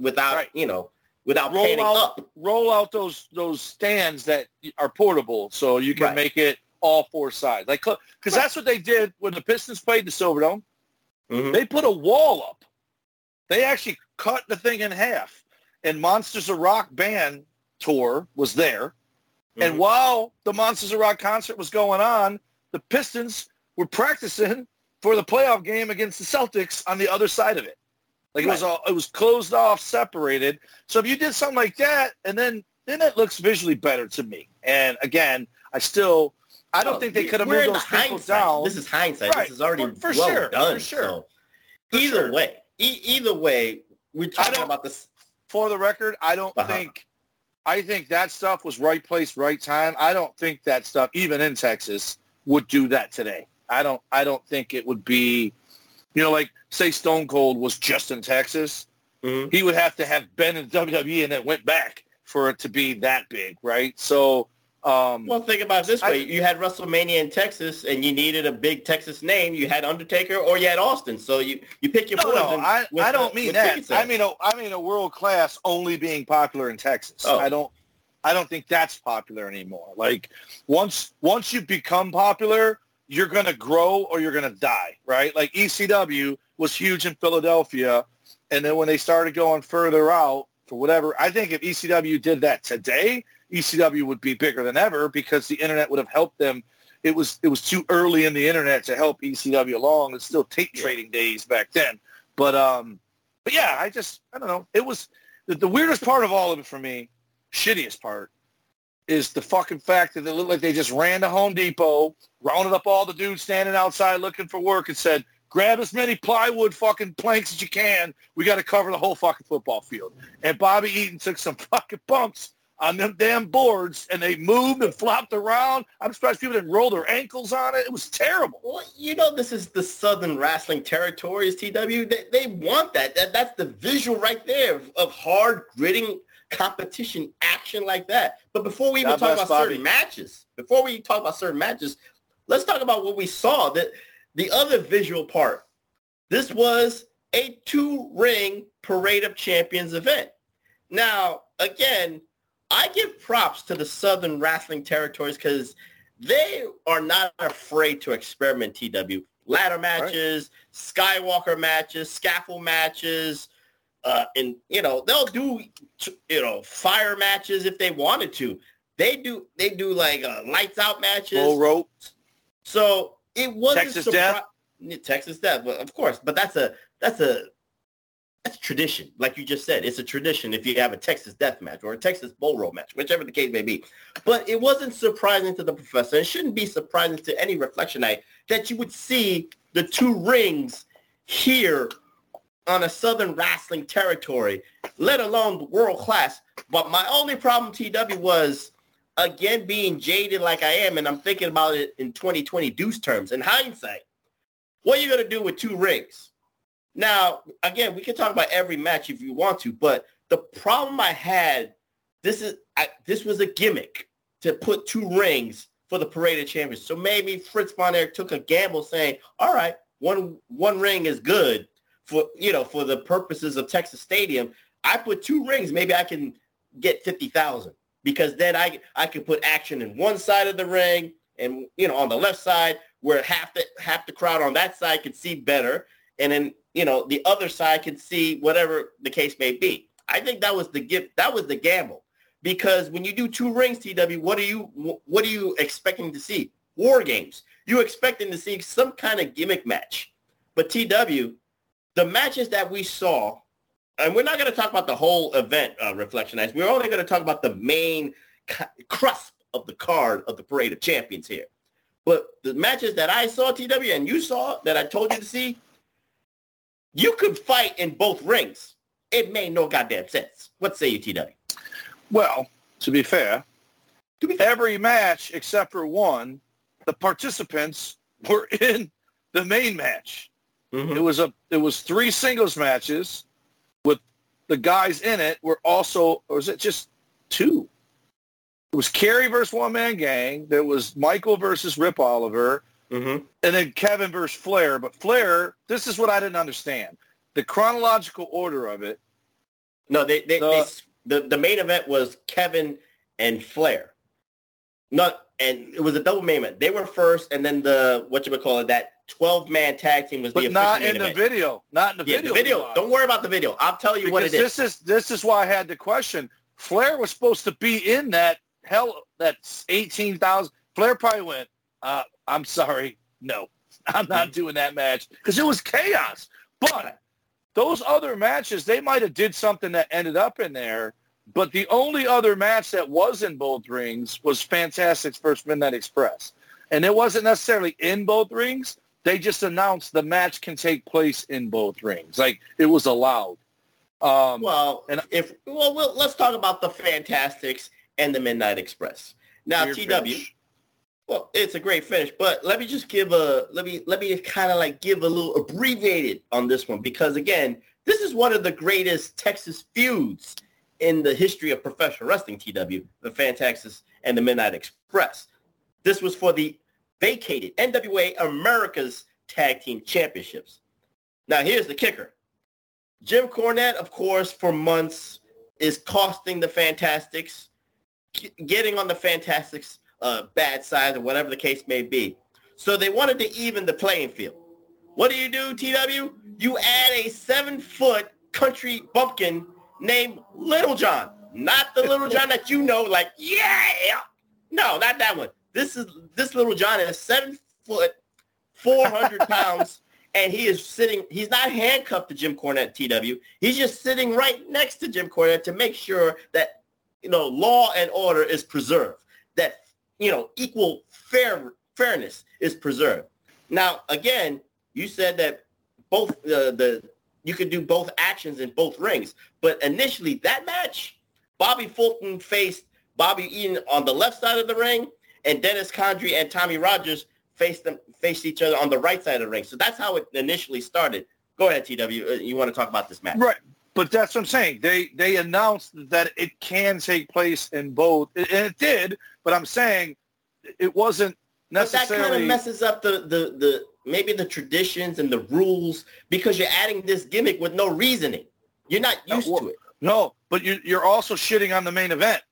without Right. you know, without Roll out, up. roll out those those stands that are portable, so you can Right. make it all four sides. Like, because that's what they did when the Pistons played the Silverdome. Mhm. They put a wall up. They actually cut the thing in half. And Monsters of Rock band tour was there. And Mhm. while the Monsters of Rock concert was going on, the Pistons were practicing for the playoff game against the Celtics on the other side of it. Like it was all it was closed off, separated. So if you did something like that, and then then it looks visually better to me. And again, I still I don't No, think they could have moved those people down. This is hindsight. Right. This is already For- for well sure, done. for sure. So For either sure. way, e- either way, we're talking about this. For the record, I don't Uh-huh. think I think that stuff was right place, right time. I don't think that stuff, even in Texas, would do that today. I don't I don't think it would be you know, like say Stone Cold was just in Texas, Mhm. he would have to have been in WWE and then went back for it to be that big, right? So um Well, think about it this I- way: you had WrestleMania in Texas, and you needed a big Texas name. You had Undertaker, or you had Austin. So you you pick your no, no. I, I don't mean that. I mean, a, I mean a world class only being popular in Texas. Oh. I don't, I don't think that's popular anymore. Like once, once you become popular, you're gonna grow or you're gonna die, right? Like ECW was huge in Philadelphia, and then when they started going further out for whatever, I think if ECW did that today, ECW would be bigger than ever because the internet would have helped them. It was it was too early in the internet to help ECW along. It's still tape trading days back then. But um, but yeah, I just I don't know. It was the, the weirdest part of all of it for me, shittiest part, is the fucking fact that it looked like they just ran to Home Depot, rounded up all the dudes standing outside looking for work, and said, "Grab as many plywood fucking planks as you can. We got to cover the whole fucking football field." And Bobby Eaton took some fucking bumps on them damn boards, and they moved and flopped around. I'm surprised people didn't roll their ankles on it. It was terrible. Well, you know, this is the Southern Wrestling Territories, TW. They, they want that. that. That's the visual right there of, of hard, gritting competition action like that. But before we even God talk about certain matches, before we talk about certain matches, let's talk about what we saw. That the other visual part. This was a two-ring Parade of Champions event. Now, again, I give props to the Southern Wrestling Territories because they are not afraid to experiment, TW. Ladder matches, Skywalker matches, scaffold matches, uh, and, you know, they'll do, you know, fire matches if they wanted to. They do, they do like uh, lights out matches. Full rope. So it wasn't Texas surpri- Death? Texas Death, but of course. But that's a that's a that's tradition, like you just said. It's a tradition if you have a Texas Death match or a Texas Bull Rope match, whichever the case may be. But it wasn't surprising to the professor. It shouldn't be surprising to any reflection night that you would see the two rings here on a Southern wrestling territory, let alone world class. But my only problem, TW, was again being jaded like I am, and I'm thinking about it in 2020 deuce terms. In hindsight, what are you gonna do with two rings? Now, again, we can talk about every match if you want to, but the problem I had, this is I, this was a gimmick to put two rings for the Parade of Champions. So maybe Fritz von Erich took a gamble saying, all right, one one ring is good for you know for the purposes of Texas Stadium. I put two rings, maybe I can get fifty thousand because then I I could put action in one side of the ring and you know on the left side where half the half the crowd on that side could see better, and then you know the other side can see whatever the case may be. I think that was the gift. That was the gamble because when you do two rings, TW, what are you what are you expecting to see? War games. You expecting to see some kind of gimmick match, but TW, the matches that we saw and we're not going to talk about the whole event, uh, Reflection Nights. We're only going to talk about the main crust of the card of the Parade of Champions here. But the matches that I saw, TW, and you saw that I told you to see, you could fight in both rings. It made no goddamn sense. What say you, TW? Well, to be fair, To be fair. every match except for one, the participants were in the main match. Mhm. It was a it was three singles matches with the guys in it were also or was it just two? It was Kerry versus One Man Gang. There was Michael versus Rip Oliver, Mhm. and then Kevin versus Flair. But Flair, this is what I didn't understand: the chronological order of it. No, they, they, The- they the, the main event was Kevin and Flair. Not, and it was a double main event. They were first, and then the, what you call it, that 12-man tag team was the But official not main in the event. video. Not in the Yeah, video. the video. Don't worry about the video. I'll tell you what because it is. this is this is why I had the question. Flair was supposed to be in that hell that's eighteen thousand. Flair probably went. Uh, I'm sorry, no, I'm not doing that match because it was chaos. But those other matches, they might have did something that ended up in there. But the only other match that was in both rings was Fantastic's first Midnight Express, and it wasn't necessarily in both rings. They just announced the match can take place in both rings, like it was allowed. Um, Well, And- if well, well, let's talk about the Fantastics and the Midnight Express. Now, TW. Well, it's a great finish, but let me just give a let me let me kind of like give a little abbreviated on this one because again, this is one of the greatest Texas feuds in the history of professional wrestling. TW, the Fantastics and the Midnight Express. This was for the vacated NWA America's Tag Team Championships. Now, here's the kicker. Jim Cornette, of course, for months is costing the Fantastics, getting on the Fantastics' uh, bad side or whatever the case may be. So they wanted to even the playing field. What do you do, TW? You add a seven-foot country bumpkin named Little John. Not the Little John that you know, like, yeah. No, not that one. This is this Little John is seven foot, 400 pounds, and he is sitting, he's not handcuffed to Jim Cornette, TW. He's just sitting right next to Jim Cornette to make sure that, you know, law and order is preserved, that, you know, equal fair fairness is preserved. Now, again, you said that both uh, the you could do both actions in both rings, but initially that match, Bobby Fulton faced Bobby Eaton on the left side of the ring, and Dennis Condrey and Tommy Rogers faced them faced each other on the right side of the ring. So that's how it initially started. Go ahead, TW. Uh, You want to talk about this match? Right. But that's what I'm saying. They they announced that it can take place in both, and it did. But I'm saying it wasn't But that kind of messes up the, the, the maybe the traditions and the rules because you're adding this gimmick with no reasoning. You're not No, used well, to it. no, but you, you're also shitting on the main event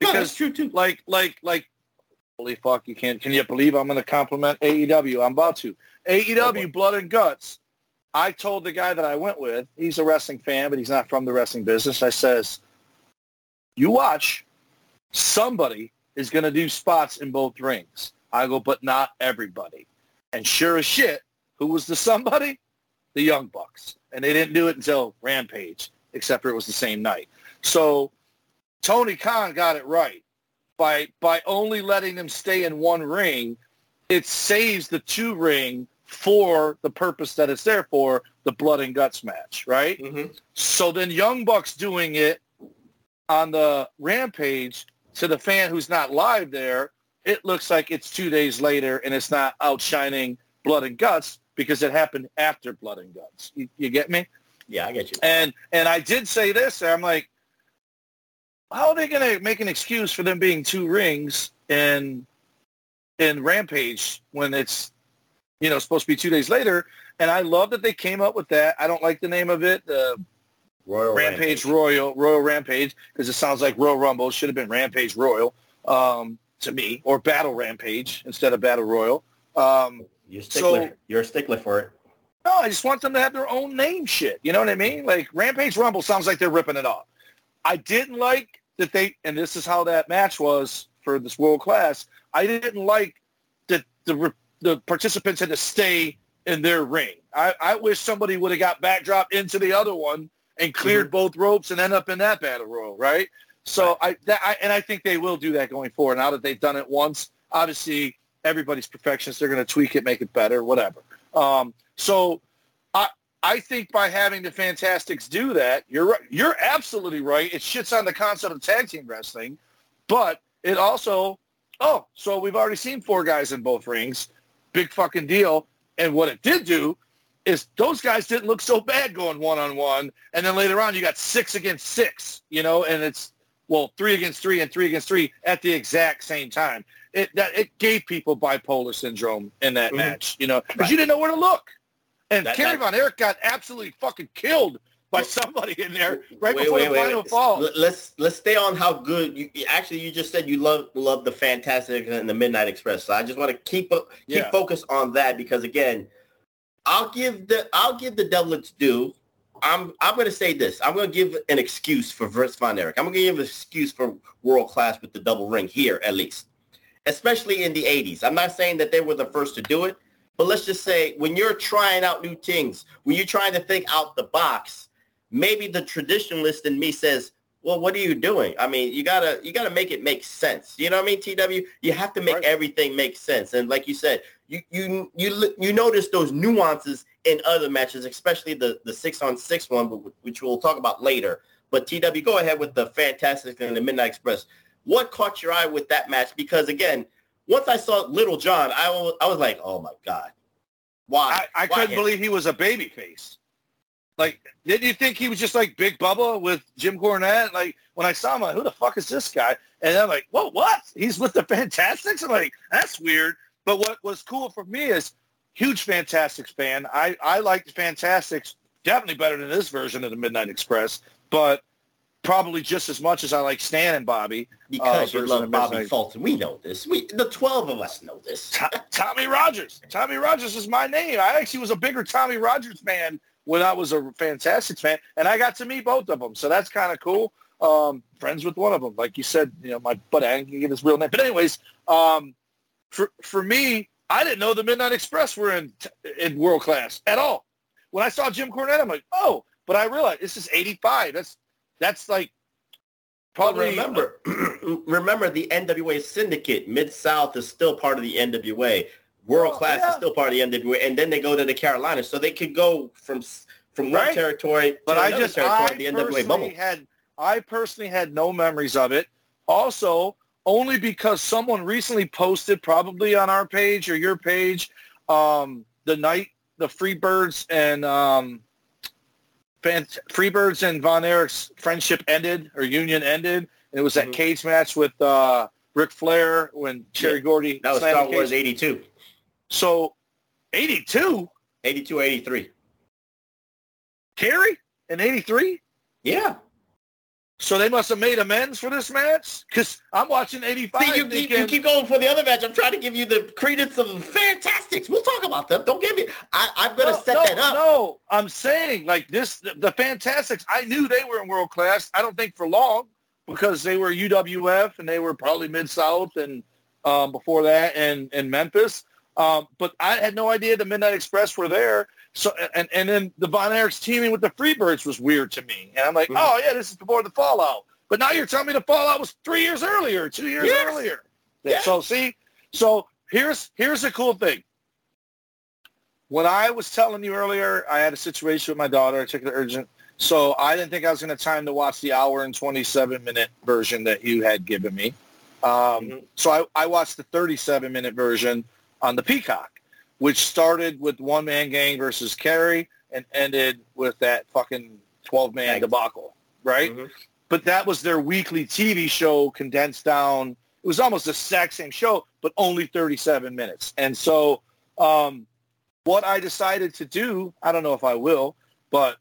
No, because that's true too. like like like holy fuck you can't can you believe i'm going to compliment aew i'm about to aew Okay. blood and guts i told the guy that i went with he's a wrestling fan but he's not from the wrestling business. I says you watch somebody is going to do spots in both rings. I go but not everybody. And sure as shit who was the somebody? The young bucks. And they didn't do it until rampage except for it was the same night. So Tony Khan got it right. By by only letting them stay in one ring. It saves the two ring for the purpose that it's there for, the blood and guts match, right? Mhm. So then Young Bucks doing it on the Rampage to the fan who's not live there, it looks like it's two days later and it's not outshining blood and guts because it happened after blood and guts. You, you get me? Yeah, I get you. And and I did say this. I'm like, how are they going to make an excuse for them being two rings in in Rampage when it's you know supposed to be two days later? And I love that they came up with that. I don't like the name of it, the Royal Rampage Royal Royal Rampage, because it sounds like Royal Rumble. Should have been Rampage Royal um, to me, or Battle Rampage instead of Battle Royal. Um, You're stickler. So- You're a stickler for it. No, I just want them to have their own name shit. You know what I mean? Like Rampage Rumble sounds like they're ripping it off. I didn't like that they, and this is how that match was for this world class. I didn't like that the the participants had to stay in their ring. I, I wish somebody would have got backdrop into the other one and cleared mm-hmm. both ropes and end up in that battle royal, right? So. I, that, I and I think they will do that going forward. Now that they've done it once, obviously everybody's perfectionist. They're going to tweak it, make it better, whatever. Um, so I I think by having the Fantastics do that, you're right. You're absolutely right. It shits on the concept of tag team wrestling, but it also oh, so we've already seen four guys in both rings. Big fucking deal. And what it did do is those guys didn't look so bad going one on one, and then later on you got six against six, you know, and it's well three against three and three against three at the exact same time. It that it gave people bipolar syndrome in that mm-hmm. match, you know, because right. you didn't know where to look. And that, Kerry Von Erich got absolutely fucking killed by somebody in there right wait, before wait, the wait, final fall. Let's let's stay on how good you actually you just said you love love the Fantastic and the Midnight Express. So I just want to keep keep yeah. focus on that because again, I'll give the I'll give the devil its due. I'm I'm going to say this. I'm going to give an excuse for Vince Von Erich. I'm going to give an excuse for world class with the double ring here at least, especially in the 80s. I'm not saying that they were the first to do it, but let's just say when you're trying out new things, when you're trying to think out the box, maybe the traditionalist in me says, well, what are you doing? I mean, you gotta you gotta make it make sense. You know what I mean, TW? You have to make right. everything make sense. And like you said, you you you you notice those nuances in other matches, especially the the six on six one, which we'll talk about later. But TW, go ahead with the Fantastic and the Midnight Express. What caught your eye with that match? Because again, once I saw Little John, I was I was like, oh my god, why? I, I Why couldn't him? believe he was a baby face. Like, didn't you think he was just like Big Bubba with Jim Cornette? Like, when I saw him, like, who the fuck is this guy? And I'm like, whoa, what? He's with the Fantastics? I'm like, that's weird. But what was cool for me is huge Fantastics fan. I, I like the Fantastics definitely better than this version of the Midnight Express, but probably just as much as I like Stan and Bobby. Because uh, you love Bobby Fulton. We know this. We the 12 of us know this. Tommy Rogers. Tommy Rogers is my name. I actually was a bigger Tommy Rogers fan when I was a Fantastics fan, and I got to meet both of them. So that's kind of cool. Um, friends with one of them, like you said, you know, my buddy, I can give his real name. But anyways, um, for for me, I didn't know the Midnight Express were in in world class at all. When I saw Jim Cornette, I'm like, oh, but I realized this is '85. That's that's like probably remember remember the NWA syndicate. Mid South is still part of the NWA. World oh, class yeah. is still part of the NWA, and then they go to the Carolinas, so they could go from from one territory but I just, territory, I the NWA bubble. Had, I personally had no memories of it. Also, only because someone recently posted, probably on our page or your page, um, the night the Freebirds and um, Freebirds and Von Erich's friendship ended or union ended. And it was that mm-hmm. cage match with uh, Ric Flair when Cherry yeah. Gordy. That was Star Wars '82. So 82? 82, 83. Kerry in 83? Yeah. So they must have made amends for this match? Because I'm watching 85. See, you, keep, you keep going for the other match. I'm trying to give you the credence of the Fantastics. We'll talk about them. Don't give me. I, I'm going to no, set no, that up. No, I'm saying like this, the, the Fantastics, I knew they were in world class. I don't think for long because they were UWF and they were probably Mid-South and um, before that and, and Memphis. Um, but I had no idea the Midnight Express were there. So and and then the Von Erichs teaming with the Freebirds was weird to me. And I'm like, mm-hmm. oh yeah, this is before the Fallout. But now you're telling me the Fallout was three years earlier, two years yes. earlier. Yes. So see, so here's here's the cool thing. When I was telling you earlier, I had a situation with my daughter. I took it urgent. So I didn't think I was going to have time to watch the hour and 27 minute version that you had given me. Um, mm-hmm. So I, I watched the 37 minute version on the Peacock, which started with One Man Gang versus Kerry and ended with that fucking 12 man debacle, right? Mm-hmm. But that was their weekly TV show condensed down. It was almost the exact same show, but only 37 minutes. And so um, what I decided to do, I don't know if I will, but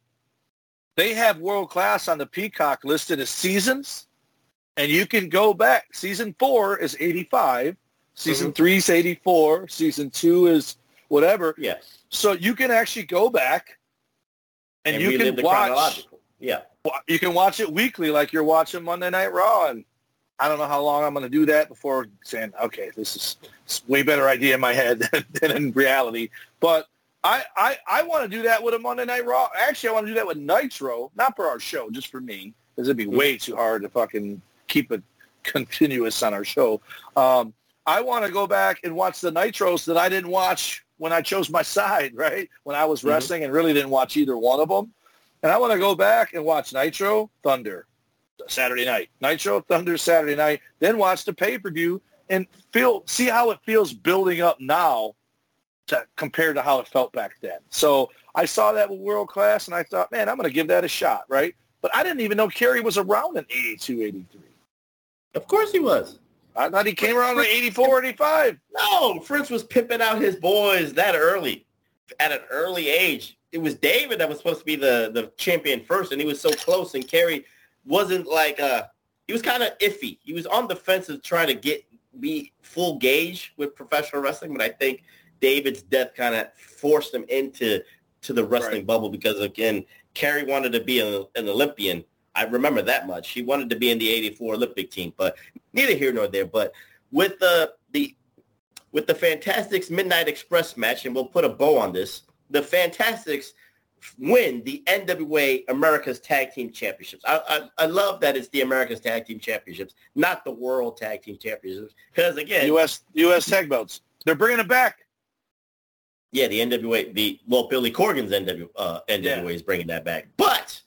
they have world class on the Peacock listed as seasons. And you can go back. Season four is 85. Season mm-hmm. three is 84. Season two is whatever. Yes. So you can actually go back and, and you can watch. Yeah. You can watch it weekly like you're watching Monday Night Raw. And I don't know how long I'm going to do that before saying, okay, this is way better idea in my head than in reality. But I, I, I want to do that with a Monday Night Raw. Actually, I want to do that with Nitro, not for our show, just for me, because it'd be way too hard to fucking keep it continuous on our show. Um, I want to go back and watch the Nitros that I didn't watch when I chose my side, right? When I was mm-hmm. wrestling and really didn't watch either one of them. And I want to go back and watch Nitro, Thunder, Saturday night. Nitro, Thunder, Saturday night. Then watch the pay-per-view and feel see how it feels building up now to, compared to how it felt back then. So I saw that with World Class, and I thought, man, I'm going to give that a shot, right? But I didn't even know Kerry was around in 82, 83. Of course he was. I thought he came around in 84, 85. No, Fritz was pimping out his boys that early, at an early age. It was David that was supposed to be the, the champion first, and he was so close, and Kerry wasn't like, uh, he was kind of iffy. He was on the fence of trying to get be full gauge with professional wrestling, but I think David's death kind of forced him into to the wrestling right. bubble because again, Kerry wanted to be an, an, Olympian. I remember that much. He wanted to be in the '84 Olympic team, but neither here nor there. But with the the with the Fantastics Midnight Express match, and we'll put a bow on this. The Fantastics win the NWA America's Tag Team Championships. I, I, I love that it's the America's Tag Team Championships, not the World Tag Team Championships. Because again, U.S. U.S. Tag Belts, they're bringing it back. Yeah, the NWA, the well, Billy Corgan's NW, uh, NWA yeah. is bringing that back. But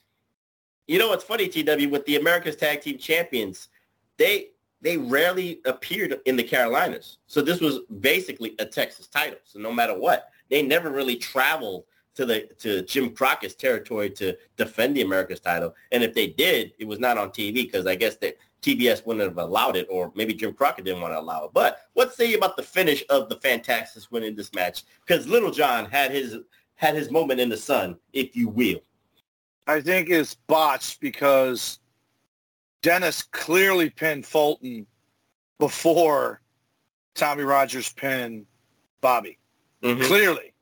you know what's funny, TW, with the America's Tag Team Champions, they they rarely appeared in the Carolinas. So this was basically a Texas title. So no matter what, they never really traveled to the to Jim Crockett's territory to defend the America's title. And if they did, it was not on TV because I guess that TBS wouldn't have allowed it, or maybe Jim Crockett didn't want to allow it. But what say about the finish of the Fantastics winning this match? Because Little John had his had his moment in the sun, if you will. I think it's botched because Dennis clearly pinned Fulton before Tommy Rogers pinned Bobby. Mm-hmm. Clearly.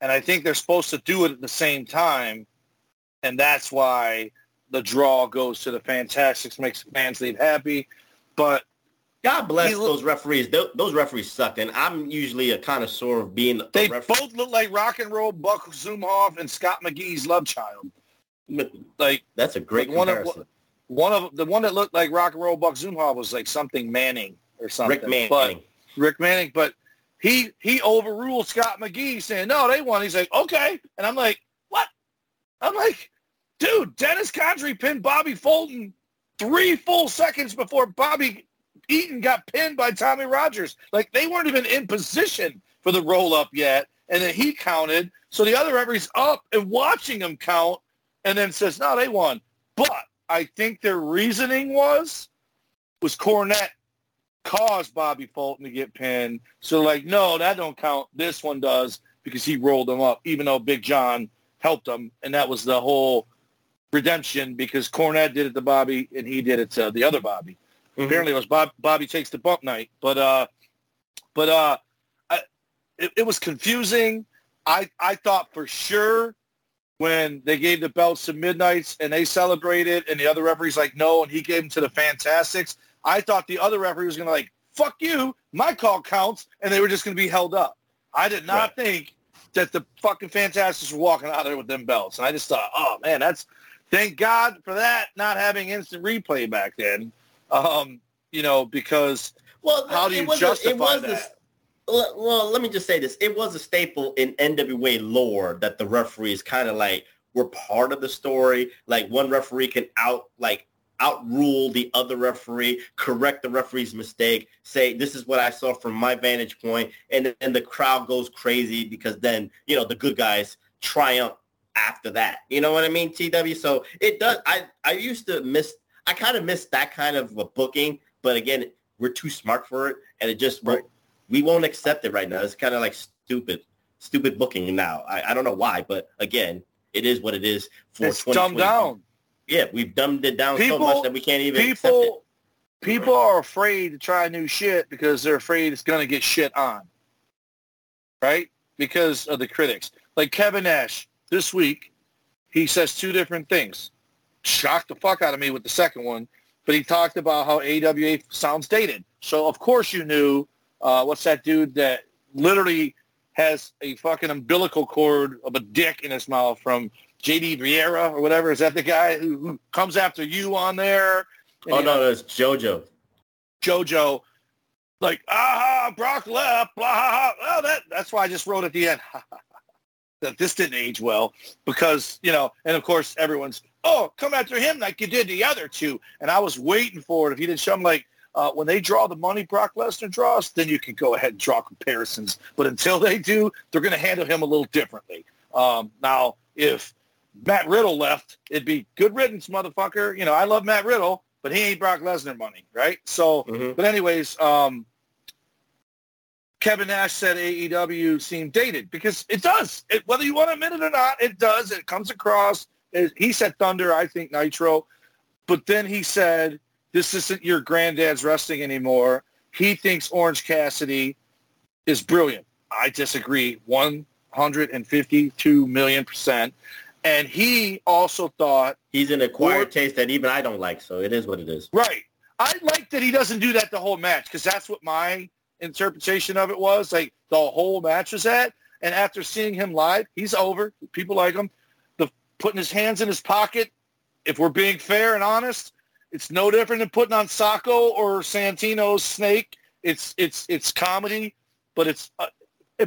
And I think they're supposed to do it at the same time. And that's why the draw goes to the Fantastics, makes fans leave happy. But God bless those referees. Those referees suck, and I'm usually a connoisseur of being. They both look like rock and roll Buck Zumhofe and Scott McGee's love child. Like that's a great like one of one of the one that looked like rock and roll Buck Zumhofe was like something Manning or something. Rick Manning. But, Rick Manning, but he he overruled Scott McGee saying no, they won. He's like okay, and I'm like what? I'm like Dude, Dennis Condrey pinned Bobby Fulton three full seconds before Bobby Eaton got pinned by Tommy Rogers. Like they weren't even in position for the roll up yet. And then he counted. So the other referee's up and watching him count and then says, no, they won. But I think their reasoning was, was Cornette caused Bobby Fulton to get pinned. So like, no, that don't count. This one does because he rolled him up, even though Big John helped him. And that was the whole redemption because Cornette did it to Bobby and he did it to the other Bobby. Mm-hmm. Apparently it was Bob, Bobby takes the bump night, but uh, but uh, I, it, it was confusing. I I thought for sure when they gave the belts to Midnights and they celebrated and the other referee's like no and he gave them to the Fantastics. I thought the other referee was gonna like fuck you, my call counts, and they were just gonna be held up. I did not right. think that the fucking Fantastics were walking out there with them belts, and I just thought, oh man, that's thank God for that, not having instant replay back then. Um, you know, because well, how do you justify that? Well, let me just say this. It was a staple in NWA lore that the referees kind of like were part of the story. Like one referee can out like outrule the other referee, correct the referee's mistake, say this is what I saw from my vantage point, and then the crowd goes crazy because then you know the good guys triumph after that. You know what I mean, TW? So it does. I, I used to miss, I kind of missed that kind of a booking, but again, we're too smart for it. And it just, right. We won't accept it right now. It's kind of like stupid, stupid booking now. I, I don't know why, but again, it is what it is for it's dumbed down. Yeah, we've dumbed it down people, so much that we can't even people, People are afraid to try new shit because they're afraid it's going to get shit on. Right? Because of the critics. Like Kevin Nash this week, he says two different things. Shocked the fuck out of me with the second one, but he talked about how AWA sounds dated. So of course you knew uh, what's that dude that literally has a fucking umbilical cord of a dick in his mouth from JD Vieira or whatever. Is that the guy who, who comes after you on there? And oh, no, it's JoJo. JoJo. Like, ah, Brock left, blah, blah. that, that's why I just wrote at the end that this didn't age well because, you know, and of course everyone's, oh, come after him like you did the other two. And I was waiting for it. If he didn't show him like, uh, when they draw the money Brock Lesnar draws, then you can go ahead and draw comparisons. But until they do, they're going to handle him a little differently. Um, now, if Matt Riddle left, it'd be good riddance, motherfucker. You know, I love Matt Riddle, but he ain't Brock Lesnar money, right? So, mm-hmm. but anyways, um, Kevin Nash said AEW seemed dated because it does. It, whether you want to admit it or not, it does. It comes across. It, he said Thunder, I think Nitro. But then he said this isn't your granddad's wrestling anymore. He thinks Orange Cassidy is brilliant. I disagree 152 million percent. And he also thought he's an acquired or, taste that even I don't like. So it is what it is. Right. I like that he doesn't do that the whole match because that's what my interpretation of it was. Like the whole match was that. And after seeing him live, he's over. People like him. The putting his hands in his pocket. If we're being fair and honest, it's no different than putting on Socko or Santino's Snake. It's it's it's comedy, but it's uh,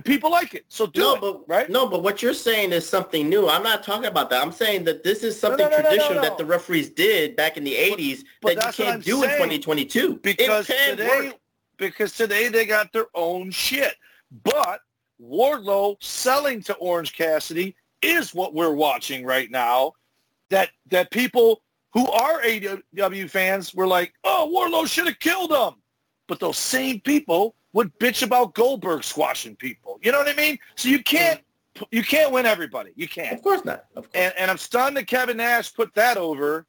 people like it. So do no, it, but right? No, but what you're saying is something new. I'm not talking about that. I'm saying that this is something no, no, traditional that the referees did back in the 80s but, but that you can't do in 2022. Because today, work. because today they got their own shit. But Wardlow selling to Orange Cassidy is what we're watching right now. That that people who are AEW fans were like, oh, Wardlow should have killed him. But those same people would bitch about Goldberg squashing people. You know what I mean? So you can't you can't win everybody. You can't. Of course not. Of course. And and I'm stunned that Kevin Nash put that over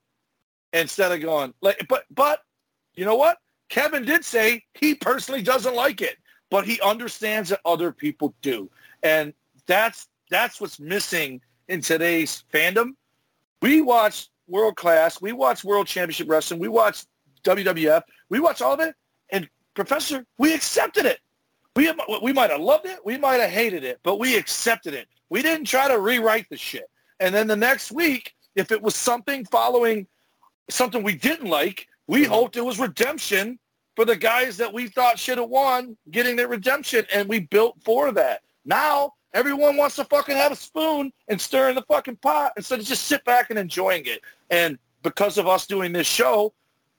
instead of going like but but you know what? Kevin did say he personally doesn't like it, but he understands that other people do. And that's that's what's missing in today's fandom. We watch world class. We watch World Championship Wrestling. We watch WWF. We watch all of it. And Professor, we accepted it. We, we might have loved it. We might have hated it, but we accepted it. We didn't try to rewrite the shit. And then the next week, if it was something following something we didn't like, we mm-hmm. hoped it was redemption for the guys that we thought should have won getting their redemption, and we built for that. Now Everyone wants to fucking have a spoon and stir in the fucking pot instead of just sit back and enjoying it. And because of us doing this show,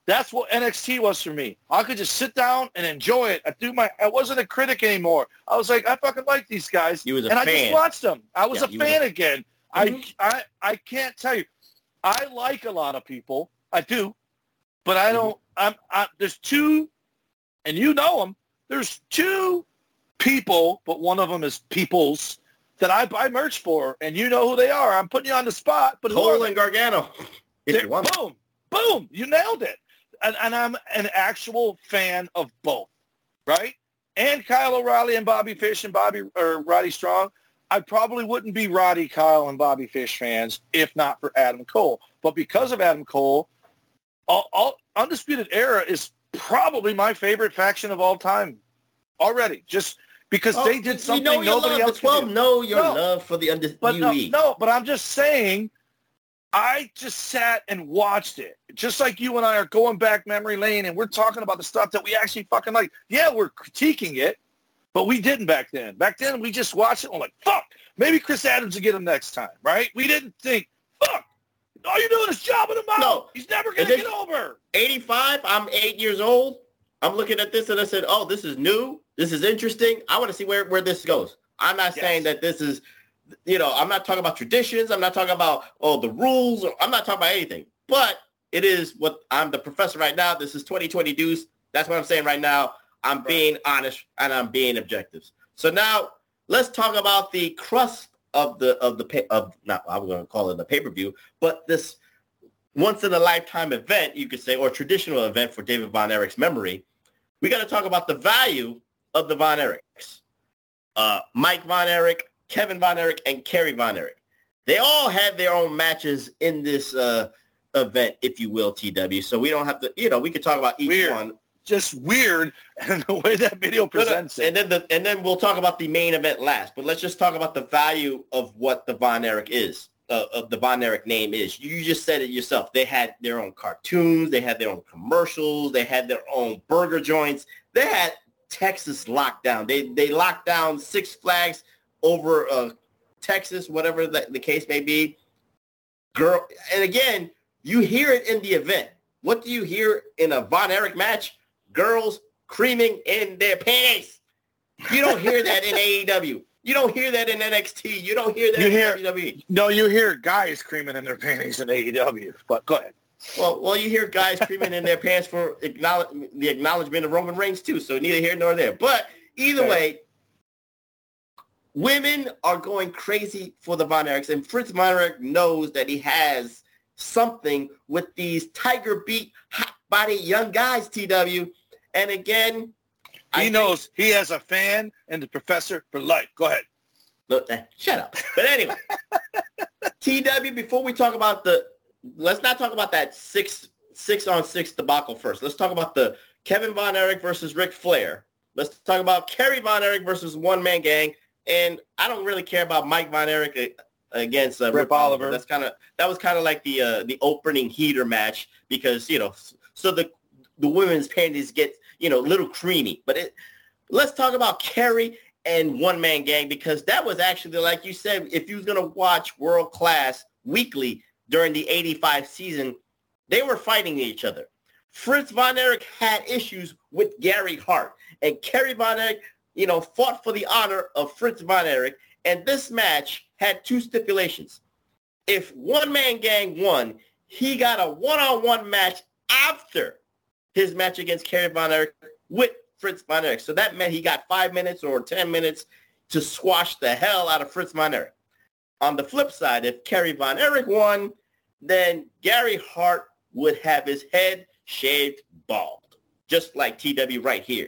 that's what NXT was for me. I could just sit down and enjoy it. I do my. I wasn't a critic anymore. I was like, I fucking like these guys, you was a and fan. I just watched them. I was yeah, a fan a... again. Mm-hmm. I, I I can't tell you. I like a lot of people. I do, but I don't. Mm-hmm. I'm. I, there's two, and you know them. There's two people, but one of them is peoples that I buy merch for, and you know who they are. I'm putting you on the spot, but Cole and Gargano. boom, boom, you nailed it. And, and I'm an actual fan of both, right? And Kyle O'Reilly and Bobby Fish and Bobby or Roddy Strong. I probably wouldn't be Roddy, Kyle, and Bobby Fish fans if not for Adam Cole. But because of Adam Cole, all, all, Undisputed Era is probably my favorite faction of all time already. Just because oh, they did something know nobody else the 12 could know your no, love for the undisputed. But no, no, but I'm just saying, I just sat and watched it, just like you and I are going back memory lane, and we're talking about the stuff that we actually fucking like. Yeah, we're critiquing it, but we didn't back then. Back then, we just watched it and we're like, fuck, maybe Chris Adams will get him next time, right? We didn't think, fuck, all you're doing is jobbing him out. No. He's never going to get over. 85, I'm eight years old. I'm looking at this and I said, oh, this is new. This is interesting. I want to see where, where this goes. I'm not yes. saying that this is, you know, I'm not talking about traditions. I'm not talking about, oh, the rules. Or, I'm not talking about anything. But it is what I'm the professor right now. This is 2020 Deuce. That's what I'm saying right now. I'm being honest and I'm being objective. So now let's talk about the crust of the of the of not I'm going to call it a pay per view, but this once in a lifetime event, you could say, or traditional event for David Von Erich's memory we got to talk about the value of the Von Erichs. Uh, Mike Von Erich, Kevin Von Erich, and Kerry Von Erich. They all had their own matches in this uh, event, if you will, TW. So we don't have to, you know, we could talk about each Weird. one. just weird, and the way that video presents and it. then the and then we'll talk about the main event last. But let's just talk about the value of what the Von Erich is, uh, of the Von Erich name is. You just said it yourself. They had their own cartoons, they had their own commercials, they had their own burger joints. They had Texas lockdown. They they locked down Six Flags over uh, Texas, whatever the, the case may be. Girl, and again, you hear it in the event. What do you hear in a Von Erich match? Girls creaming in their pants. You don't hear that in AEW. You don't hear that in NXT. You don't hear that You in hear- WWE. No, you hear guys screaming in their panties in AEW, but go ahead. Well, well, you hear guys creaming in their pants for acknowledge, the acknowledgement of Roman Reigns too. So neither here nor there. But either Okay. way, women are going crazy for the Von Erichs, and Fritz Von Erich knows that he has something with these tiger beat, hot body young guys. TW, and again, I He think- knows he has a fan and the professor for life. Go ahead. Look, eh, shut up. But anyway, TW. Before we talk about the, let's not talk about that six six on six debacle first. Let's talk about the Kevin Von Erich versus Ric Flair. Let's talk about Kerry Von Erich versus One Man Gang. And I don't really care about Mike Von Erich uh, against uh, Rip Oliver. That's kind of that was kind of like the uh, the opening heater match because you know so the the women's panties get you know a little creamy. But it, let's talk about Kerry and One Man Gang because that was actually like you said, if you was gonna watch World Class weekly during the '85 season, they were fighting each other. Fritz Von Erich had issues with Gary Hart, and Kerry Von Erich, you know, fought for the honor of Fritz Von Erich. And this match had two stipulations. If One Man Gang won, he got a one-on-one match after his match against Kerry Von Erich with Fritz Von Erich. So that meant he got five minutes or 10 minutes to squash the hell out of Fritz Von Erich. On the flip side, if Kerry Von Erich won, then Gary Hart would have his head shaved bald, just like TW right here.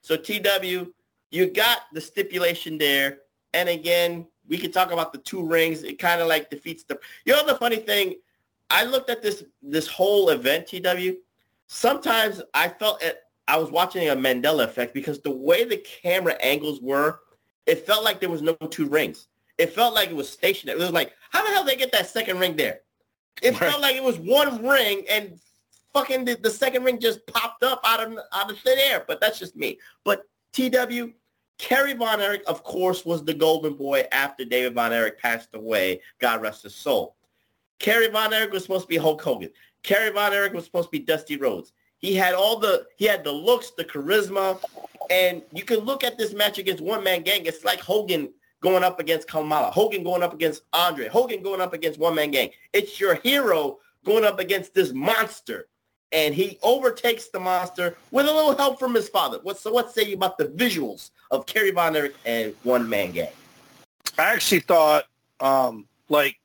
So TW, you got the stipulation there. And again, we could talk about the two rings. It kind of like defeats the, you know, the funny thing, I looked at this, this whole event, TW. Sometimes I felt it, I was watching a Mandela effect because the way the camera angles were, it felt like there was no two rings. It felt like it was stationary. It was like, how the hell did they get that second ring there? It Right. felt like it was one ring and fucking the, the second ring just popped up out of out of thin air. But that's just me. But TW, Kerry Von Erich, of course, was the golden boy after David Von Erich passed away. God rest his soul. Kerry Von Erich was supposed to be Hulk Hogan. Kerry Von Erich was supposed to be Dusty Rhodes. He had all the he had the looks, the charisma, and you can look at this match against one man gang. It's like Hogan going up against Kamala, Hogan going up against Andre, Hogan going up against one man gang. It's your hero going up against this monster, and he overtakes the monster with a little help from his father. What so? What say you about the visuals of Kerry Von Erich and one man gang? I actually thought, um, like,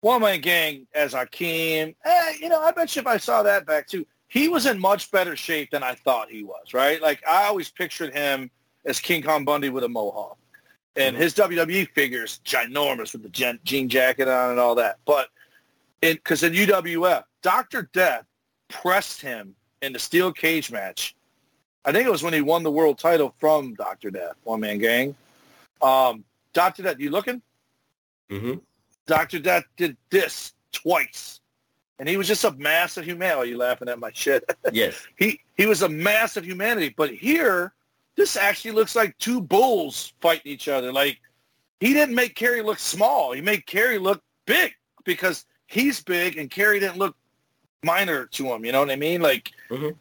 One Man Gang as Akeem, eh, you know, I bet you if I saw that back too, he was in much better shape than I thought he was, right? Like, I always pictured him as King Kong Bundy with a mohawk. And his WWE figure's ginormous with the gen- jean jacket on and all that. But because in UWF, Dr. Death pressed him in the steel cage match. I think it was when he won the world title from Dr. Death, One Man Gang. Um, Dr. Death, you looking? Mm-hmm. Dr. Death did this twice. And he was just a mass of humanity. Oh, you laughing at my shit? Yes. he he was a mass of humanity. But here, this actually looks like two bulls fighting each other. Like he didn't make Kerry look small. He made Kerry look big because he's big and Kerry didn't look minor to him. You know what I mean? Like Mhm.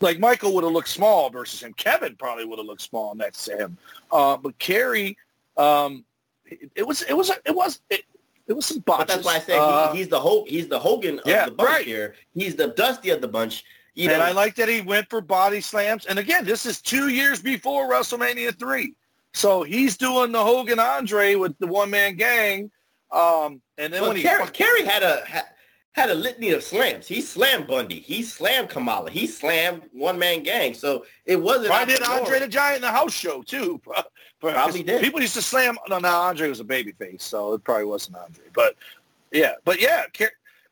like Michael would have looked small versus him. Kevin probably would have looked small next to him. Uh, but Kerry, um, it, it was it was it was it, it was some botches. But that's why I say Uh, he, he's the Ho- he's the Hogan of yeah, the bunch right. here. He's the Dusty of the bunch. You and know, I like that he went for body slams. And again, this is two years before WrestleMania three, so he's doing the Hogan Andre with the one man gang. Um, and then well, when he Kerry, Kerry had a ha, had a litany of slams. He slammed Bundy. He slammed Kamala. He slammed One Man Gang. So it wasn't. I did Andre the Giant in the house show too. bro. Probably did. People used to slam. No, no, Andre was a babyface, so it probably wasn't Andre. But yeah, but yeah, Ker-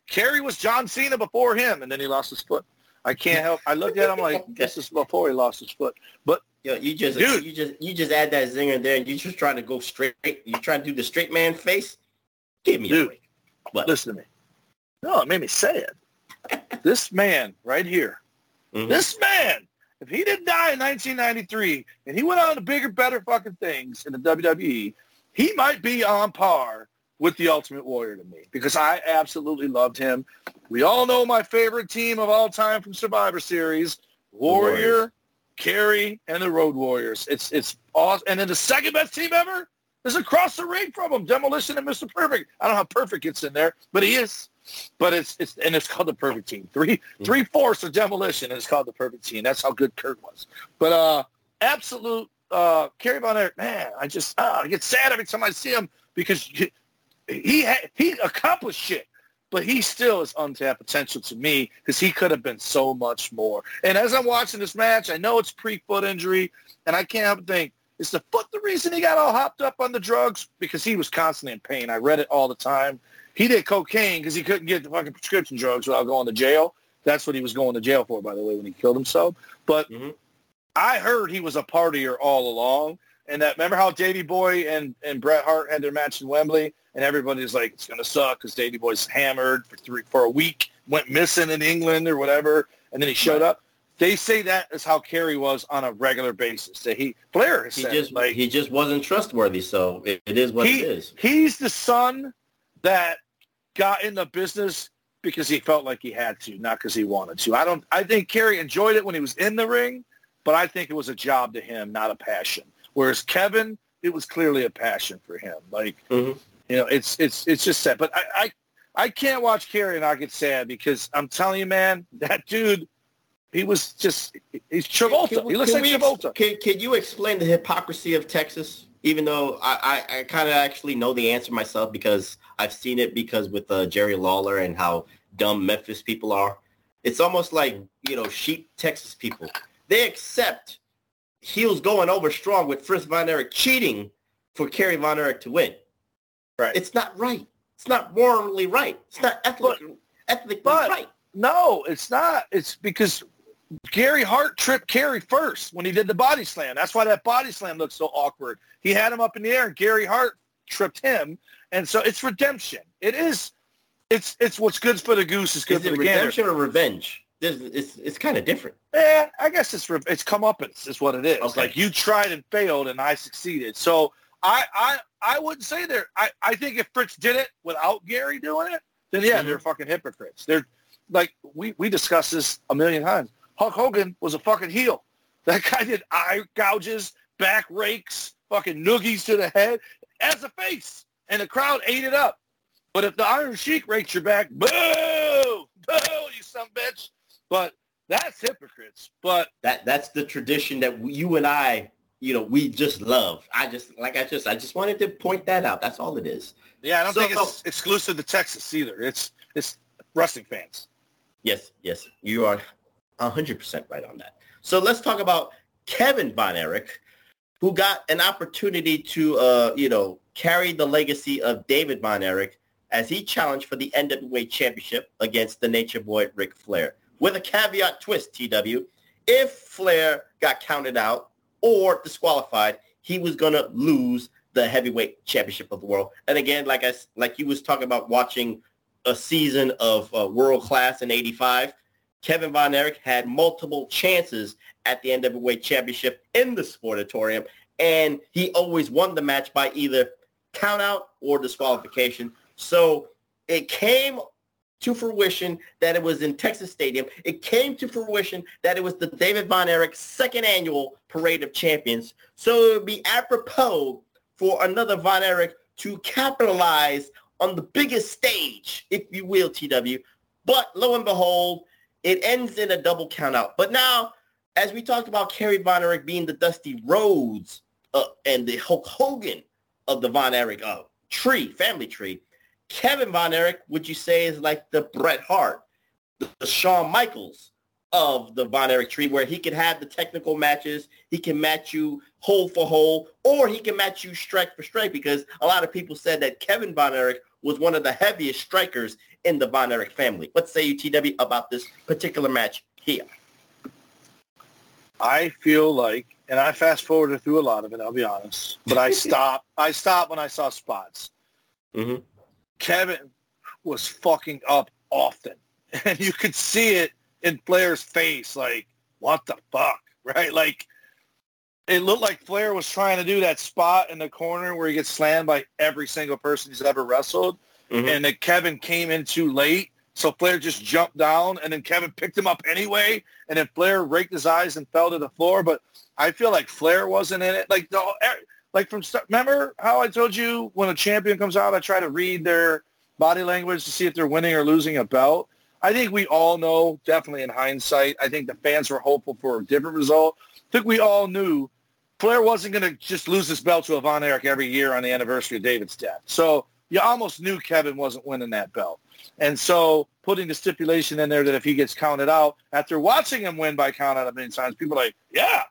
Kerry was John Cena before him, and then he lost his foot. I can't help. I looked at him like this is before he lost his foot. But Yo, you just Dude. you just you just add that zinger there, and you just trying to go straight. You trying to do the straight man face. Give me a Dude. break. What? listen to me. No, it made me say it. this man right here, Mhm. this man, if he didn't die in 1993 and he went on to bigger, better fucking things in the WWE, he might be on par with the Ultimate Warrior to me because I absolutely loved him. We all know my favorite team of all time from Survivor Series, Warrior, Kerry, and the Road Warriors. It's it's awesome. And then the second best team ever is across the ring from him, Demolition and Mr. Perfect. I don't know how Perfect gets in there, but he is. But it's it's and it's called the Perfect Team. Three three fourths of Demolition, and it's called the Perfect Team. That's how good Kurt was. But uh, absolute uh, Kerry Von Erich, man, I just uh, I get sad every time I see him because he he, he accomplished shit. But he still is untapped potential to me because he could have been so much more. And as I'm watching this match, I know it's pre-foot injury, and I can't help but think, is the foot the reason he got all hopped up on the drugs? Because he was constantly in pain. I read it all the time. He did cocaine because he couldn't get the fucking prescription drugs without going to jail. That's what he was going to jail for, by the way, when he killed himself. But Mhm. I heard he was a partier all along. And that remember how Davey Boy and, and Bret Hart had their match in Wembley, and everybody's like, it's gonna suck because Davey Boy's hammered for three for a week, went missing in England or whatever, and then he showed up. They say that is how Kerry was on a regular basis. That he Blair has He said just like he just wasn't trustworthy. So it, it is what he, it is. He's the son that got in the business because he felt like he had to, not because he wanted to. I don't. I think Kerry enjoyed it when he was in the ring, but I think it was a job to him, not a passion. Whereas Kevin, it was clearly a passion for him. Like Mhm. you know, it's it's it's just sad. But I I, I can't watch Kerry and not get sad because I'm telling you, man, that dude. He was just, he's Travolta. Can we- he looks can like we Travolta. Can, can you explain the hypocrisy of Texas? Even though I, I, I kind of actually know the answer myself because I've seen it because with uh, Jerry Lawler and how dumb Memphis people are. It's almost like, you know, sheep Texas people. They accept heels going over strong with Fritz Von Erich cheating for Kerry Von Erich to win. Right. It's not right. It's not morally right. It's not ethically, ethically but- right. No, it's not. It's because Gary Hart tripped Kerry first when he did the body slam. That's why that body slam looks so awkward. He had him up in the air, and Gary Hart tripped him, and so it's redemption. It is. It's it's what's good for the goose is good Is for the gander. redemption or revenge? This, it's it's kind of different. Yeah, I guess it's re- it's comeuppance is what it is. Okay. Like you tried and failed, and I succeeded. So I I I wouldn't say there. I I think if Fritz did it without Gary doing it, then yeah, Mhm. they're fucking hypocrites. They're like we we discussed this a million times. Hulk Hogan was a fucking heel. That guy did eye gouges, back rakes, fucking noogies to the head as a face, and the crowd ate it up. But if the Iron Sheik rakes your back, boo, boo, you some bitch. But that's hypocrites. But That that's the tradition that you and I, you know, we just love. I just like I just I just wanted to point that out. That's all it is. yeah, I don't So- think it's oh. exclusive to Texas either. It's it's wrestling fans. Yes, yes, you are hundred percent right on that. So let's talk about Kevin Von Erich, who got an opportunity to, uh, you know, carry the legacy of David Von Erich as he challenged for the NWA Championship against the Nature Boy Ric Flair. With a caveat twist, TW, if Flair got counted out or disqualified, he was gonna lose the heavyweight championship of the world. And again, like I like you was talking about watching a season of uh, World Class in '85. Kevin Von Erich had multiple chances at the NWA Championship in the Sportatorium, and he always won the match by either countout or disqualification. So it came to fruition that it was in Texas Stadium. It came to fruition that it was the David Von Erich second annual Parade of Champions. So it would be apropos for another Von Erich to capitalize on the biggest stage, if you will, TW. But lo and behold, it ends in a double countout. But now, as we talked about Kerry Von Erich being the Dusty Rhodes uh, and the Hulk Hogan of the Von Erich uh, tree, family tree, Kevin Von Erich, would you say, is like the Bret Hart, the, the Shawn Michaels of the Von Erich tree, where he can have the technical matches, he can match you hole for hole, or he can match you strike for strike, because a lot of people said that Kevin Von Erich was one of the heaviest strikers in the Von Erich family. What say you, TW, about this particular match here? I feel like, and I fast forwarded through a lot of it. I'll be honest, but I stopped. I stopped when I saw spots. Mhm. Kevin was fucking up often, and you could see it in Flair's face. Like, what the fuck, right? Like, it looked like Flair was trying to do that spot in the corner where he gets slammed by every single person he's ever wrestled, Mhm. and that Kevin came in too late. So Flair just jumped down, and then Kevin picked him up anyway, and then Flair raked his eyes and fell to the floor. But I feel like Flair wasn't in it. Like the like from remember how I told you when a champion comes out, I try to read their body language to see if they're winning or losing a belt. I think we all know, definitely in hindsight, I think the fans were hopeful for a different result. I think we all knew Flair wasn't going to just lose his belt to a Von Erich every year on the anniversary of David's death. So you almost knew Kevin wasn't winning that belt. And so putting the stipulation in there that if he gets counted out, after watching him win by count out a million times, people are like, yeah,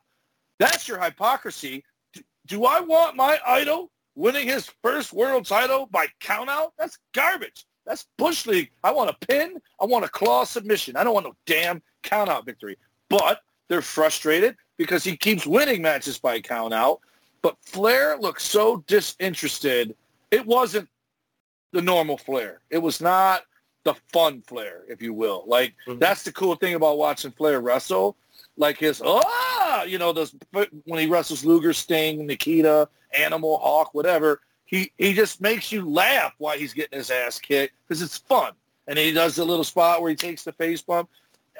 that's your hypocrisy. Do, I want my idol winning his first world title by count out? That's garbage. That's Bush League. I want a pin. I want a claw submission. I don't want no damn count out victory. But they're frustrated because he keeps winning matches by count out. But Flair looks so disinterested. It wasn't the normal Flair. It was not the fun Flair, if you will. Like Mhm. that's the cool thing about watching Flair wrestle. Like his ah, you know, those when he wrestles Luger, Sting, Nikita, Animal, Hawk, whatever. He he just makes you laugh while he's getting his ass kicked because it's fun. And he does the little spot where he takes the face bump.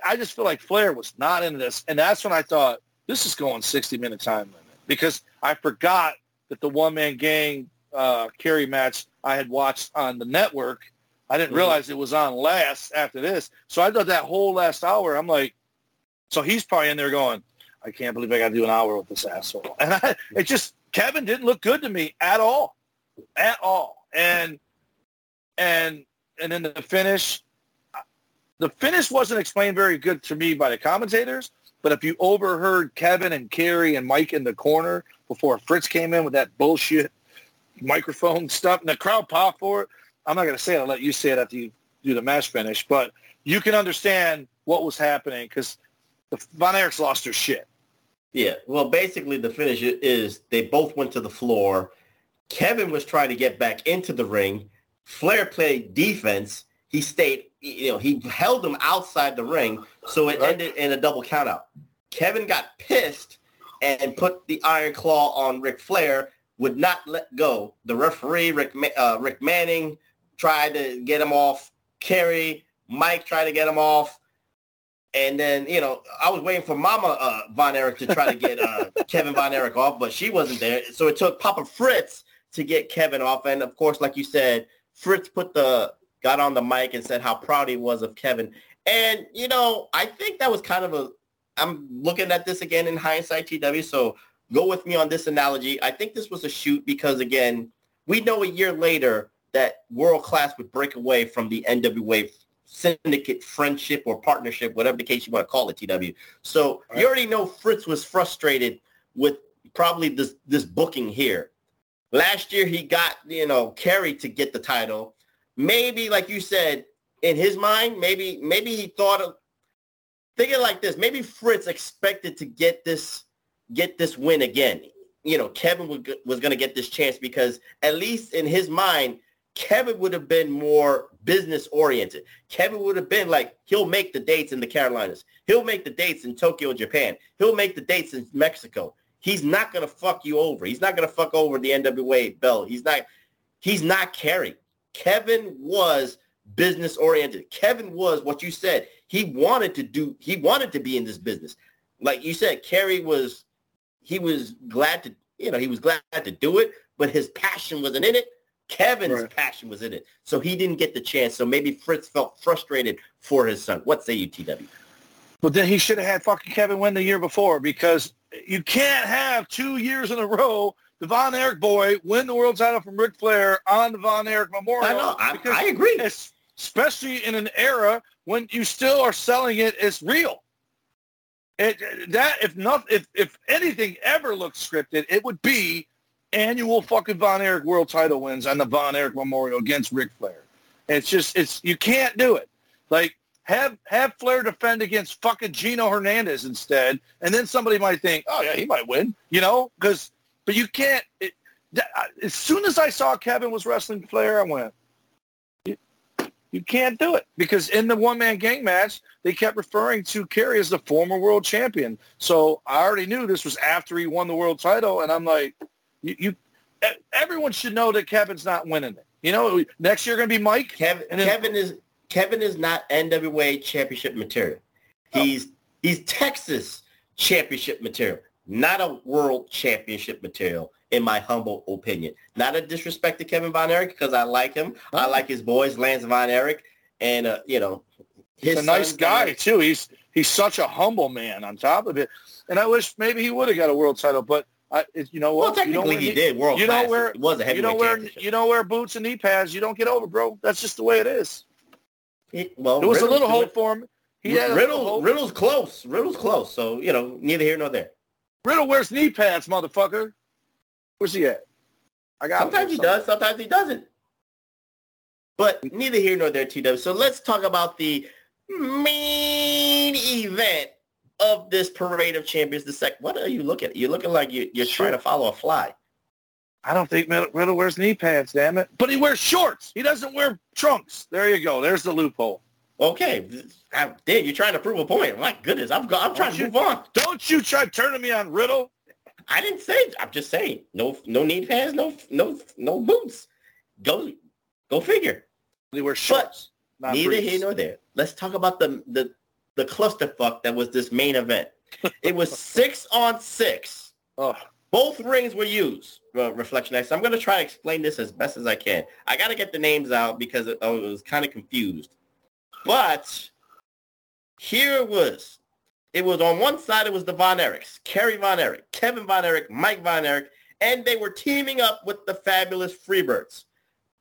I just feel like Flair was not into this, and that's when I thought this is going 60 minute time limit because I forgot that the one man gang uh, Kerry match I had watched on the network. I didn't Mhm. realize it was on last after this, so I thought that whole last hour. I'm like, so he's probably in there going, I can't believe I got to do an hour with this asshole, and I, it just Kevin didn't look good to me at all, at all, and and and then the finish the finish wasn't explained very good to me by the commentators, but if you overheard Kevin and Kerry and Mike in the corner before Fritz came in with that bullshit microphone stuff, and the crowd popped for it, I'm not going to say it. I'll let you say it after you do the match finish, but you can understand what was happening because the Von Erichs lost their shit. Yeah. Well, basically, the finish is they both went to the floor. Kevin was trying to get back into the ring. Flair played defense. He stayed, you know, he held him outside the ring, so it Right. ended in a double countout. Kevin got pissed and put the iron claw on Ric Flair, would not let go. The referee, Rick, uh, Rick Manning, tried to get him off. Kerry, Mike tried to get him off. And then, you know, I was waiting for Mama uh, Von Erich to try to get uh, Kevin Von Erich off, but she wasn't there. So it took Papa Fritz to get Kevin off. And of course, like you said, Fritz put the got on the mic and said how proud he was of Kevin. And you know, I think that was kind of a. I'm looking at this again in hindsight, TW. So go with me on this analogy. I think this was a shoot because again, we know a year later that world class would break away from the NWA syndicate friendship or partnership, whatever the case you want to call it, TW. So Right. you already know Fritz was frustrated with probably this this booking here. Last year he got, you know, Kerry to get the title. Maybe, like you said, in his mind, maybe maybe he thought of thinking like this. Maybe Fritz expected to get this get this win again. You know, Kevin was, was going to get this chance because at least in his mind, Kevin would have been more business oriented. Kevin would have been like, he'll make the dates in the Carolinas. He'll make the dates in Tokyo, Japan. He'll make the dates in Mexico. He's not going to fuck you over. He's not going to fuck over the NWA belt. He's not, he's not Kerry. Kevin was business oriented. Kevin was what you said. He wanted to do, he wanted to be in this business. Like you said, Kerry was, he was glad to, you know, he was glad to do it, but his passion wasn't in it. Kevin's Right. passion was in it. So he didn't get the chance. So maybe Fritz felt frustrated for his son. What say you, TW? But then he should have had fucking Kevin win the year before because you can't have two years in a row the Von Erich boy win the world title from Ric Flair on the Von Erich Memorial. I know. I, I agree. especially in an era when you still are selling it as real. It, that if not if if anything ever looked scripted, it would be annual fucking Von Erich world title wins on the Von Erich Memorial against Ric Flair. It's just it's you can't do it. Like have have Flair defend against fucking Gino Hernandez instead, and then somebody might think, oh yeah, he might win, you know, because but you can't. It, as soon as I saw Kevin was wrestling Flair, I went, you, you can't do it because in the one man gang match, they kept referring to Kerry as the former world champion. So I already knew this was after he won the world title, and I'm like, you, you everyone should know that Kevin's not winning it. You know, next year going to be Mike. Kevin, then, Kevin is Kevin is not NWA championship material. He's he's Texas championship material, not a world championship material, in my humble opinion. Not a disrespect to Kevin Von Erich because I like him. I like his boys, Lance Von Erich, and uh, you know, he's a nice guy too. He's he's such a humble man. On top of it, and I wish maybe he would have got a world title, but I, it, you know what? Well, what? you know technically when he did world you where- it was a heavyweight You know where championship. you know where boots and knee pads. You don't get over, bro. That's just the way it is. He- well, There was a little hope for him. He had Riddle. Riddle's close. Riddle's close. So you know, neither here nor there. Riddle wears knee pads, motherfucker. Where's he at? I got Sometimes he does, sometimes he doesn't. But neither here nor there, TW. So let's talk about the main event of this parade of champions. The second, What are you looking at? You're looking like you, you're Sure. trying to follow a fly. I don't think Riddle Riddle wears knee pads, damn it. But he wears shorts. He doesn't wear trunks. There you go. There's the loophole. Okay, I, damn, you're trying to prove a point. My goodness, I'm I'm trying to you- move on. Don't you try turning me on Riddle. I didn't say. I'm just saying. No, no knee pads. No, no, no boots. Go, go figure. He wears shorts. Not Neither briefs. here nor there. Let's talk about the the the clusterfuck that was this main event. It was six on six. Oh, Both rings were used. Uh, Reflection X. I'm going to try to explain this as best as I can. I got to get the names out because I was kind of confused. But here it was. It was on one side. It was the Von Erichs, Kerry Von Erich, Kevin Von Erich, Mike Von Erich, and they were teaming up with the fabulous Freebirds,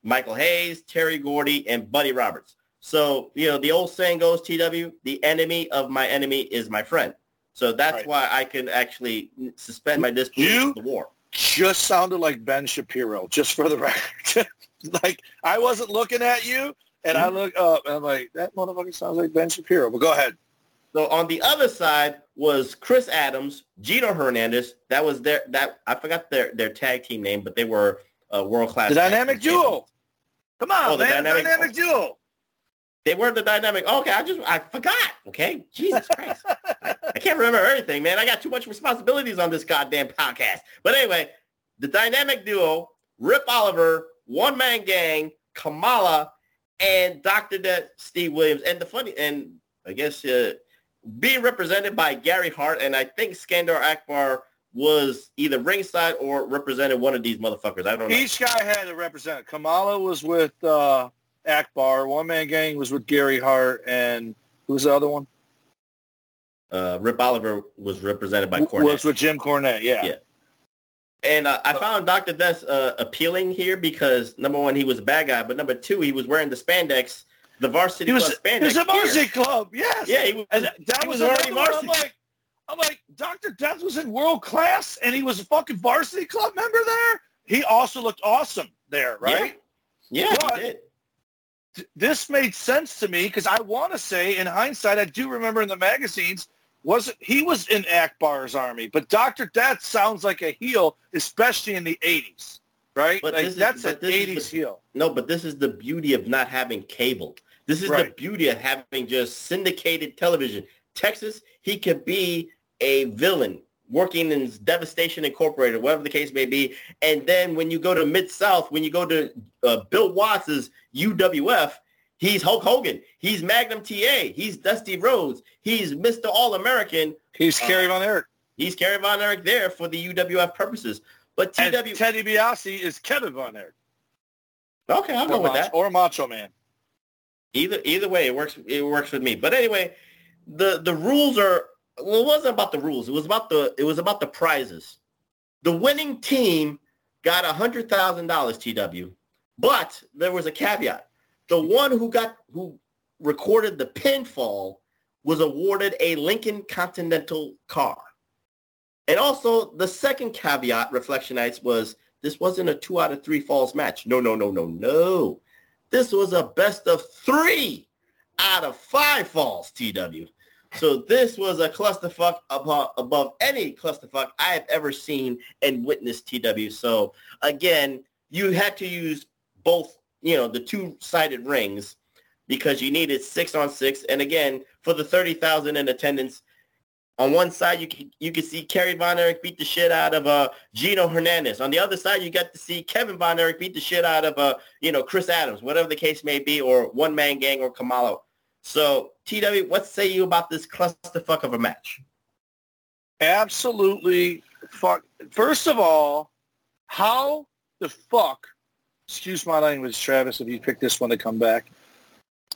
Michael Hayes, Terry Gordy, and Buddy Roberts. So you know the old saying goes, TW, the enemy of my enemy is my friend. So that's Right. why I can actually suspend my disbelief You- the war. just sounded like Ben Shapiro, just for the record. like I wasn't looking at you, and I look up, and I'm like, that motherfucker sounds like Ben Shapiro. But go ahead. So on the other side was Chris Adams, Gino Hernandez. That was their that I forgot their their tag team name, but they were uh, world class. The dynamic duo. Come on, Oh, the man. dynamic- dynamic duo. They were the dynamic. Okay, I just I forgot. Okay, Jesus Christ, I, I can't remember everything, man. I got too much responsibilities on this goddamn podcast. But anyway, the dynamic duo: Rip Oliver, One Man Gang, Kamala, and Doctor Death, Steve Williams. And the funny, and I guess uh, being represented by Gary Hart, and I think Skandar Akbar was either ringside or represented one of these motherfuckers. I don't know. Each guy had a representative. Kamala was with uh, Akbar. One Man Gang was with Gary Hart, and who's the other one? Uh, Rip Oliver was represented by Cornette. Was with Jim Cornette. Yeah. Yeah. And uh, I found Dr. Death uh, appealing here because number one, he was a bad guy, but number two, he was wearing the spandex, the varsity He was, club he spandex. was a varsity club. Yes. Yeah, he was. And that he was, was already one. I'm like, I'm like, Dr. Death was in world class and he was a fucking varsity club member there. He also looked awesome there, right? Yeah, yeah But- he This made sense to me because I want to say, in hindsight, I do remember in the magazines, was he was in Akbar's army, but Dr. Death sounds like a heel, especially in the 80s, right? But like is- that's but an 80s the- heel. No, but this is the beauty of not having cable. This is the beauty of having just syndicated television. Texas, he could be a villain working in Devastation Incorporated, whatever the case may be. And then when you go to Mid South, when you go to uh, Bill Watts's UWF, he's Hulk Hogan. He's Magnum TA. He's Dusty Rhodes. He's Mr. All American. He's Uh, Kerry Von Erich. He's Kerry Von Erich there for the UWF purposes. But And TW, Ted DiBiase is Kevin Von Erich. okay, I'll go with Macho, that. or Macho Man. Either either way, it works. It works with me. But anyway, the the rules are. Well, it wasn't about the rules. It was about the. It was about the prizes. The winning team got a hundred thousand dollars. TW, but there was a caveat. The one who got who recorded the pinfall was awarded a Lincoln Continental car. And also the second caveat, Reflectionites, was this wasn't a two out of three falls match. No, no, no, no, no. This was a best of three out of five falls, TW. So this was a clusterfuck above, above any clusterfuck I have ever seen and witnessed, TW. So again, you had to use both, you know, the two-sided rings because you needed six on six. And again, for the 30,000 in attendance, on one side, you can, you can see Kerry Von Erich beat the shit out of uh, Gino Hernandez. On the other side, you got to see Kevin Von Erich beat the shit out of, uh, you know, Chris Adams, whatever the case may be, or One Man Gang or Kamala. So, TW, what say you about this clusterfuck of a match? Absolutely fuck. First of all, how the fuck, excuse my language, Travis, if you pick this one to come back,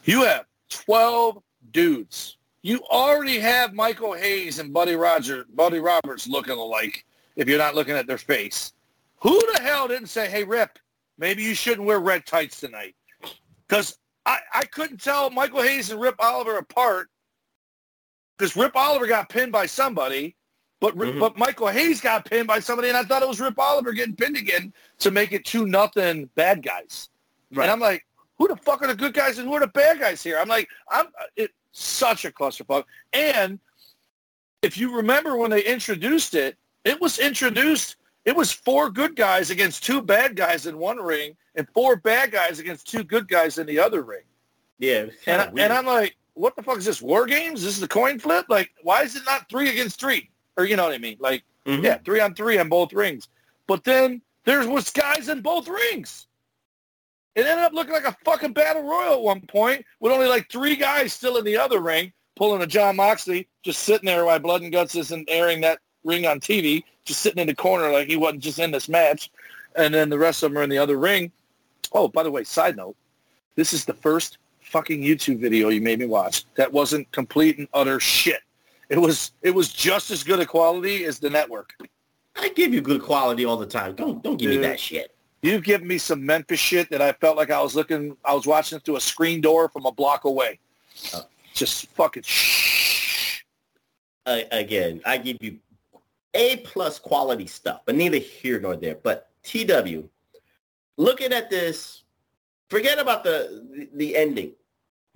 you have 12 dudes you already have Michael Hayes and Buddy Roger, Buddy Roberts looking alike if you're not looking at their face. Who the hell didn't say, hey, Rip, maybe you shouldn't wear red tights tonight? Because I, I couldn't tell Michael Hayes and Rip Oliver apart because Rip Oliver got pinned by somebody, but mm-hmm. but Michael Hayes got pinned by somebody, and I thought it was Rip Oliver getting pinned again to make it two nothing bad guys. Right. And I'm like, who the fuck are the good guys and who are the bad guys here? I'm like, I'm it, such a clusterfuck. And if you remember when they introduced it, it was introduced, it was four good guys against two bad guys in one ring and four bad guys against two good guys in the other ring. Yeah. And, I, and I'm like, what the fuck is this? War games? This is a coin flip? Like, why is it not three against three? Or you know what I mean? Like, mm-hmm. yeah, three on three on both rings. But then there was guys in both rings. It ended up looking like a fucking battle royal at one point with only like three guys still in the other ring pulling a Jon Moxley, just sitting there while Blood and Guts isn't airing that ring on TV, just sitting in the corner like he wasn't just in this match. And then the rest of them are in the other ring. Oh, by the way, side note, this is the first fucking YouTube video you made me watch that wasn't complete and utter shit. It was it was just as good a quality as the network. I give you good quality all the time. Don't don't give Dude. me that shit. You've given me some Memphis shit that I felt like I was looking, I was watching through a screen door from a block away. Uh, Just fucking shh. Again, I give you A plus quality stuff, but neither here nor there. But TW, looking at this, forget about the the, the ending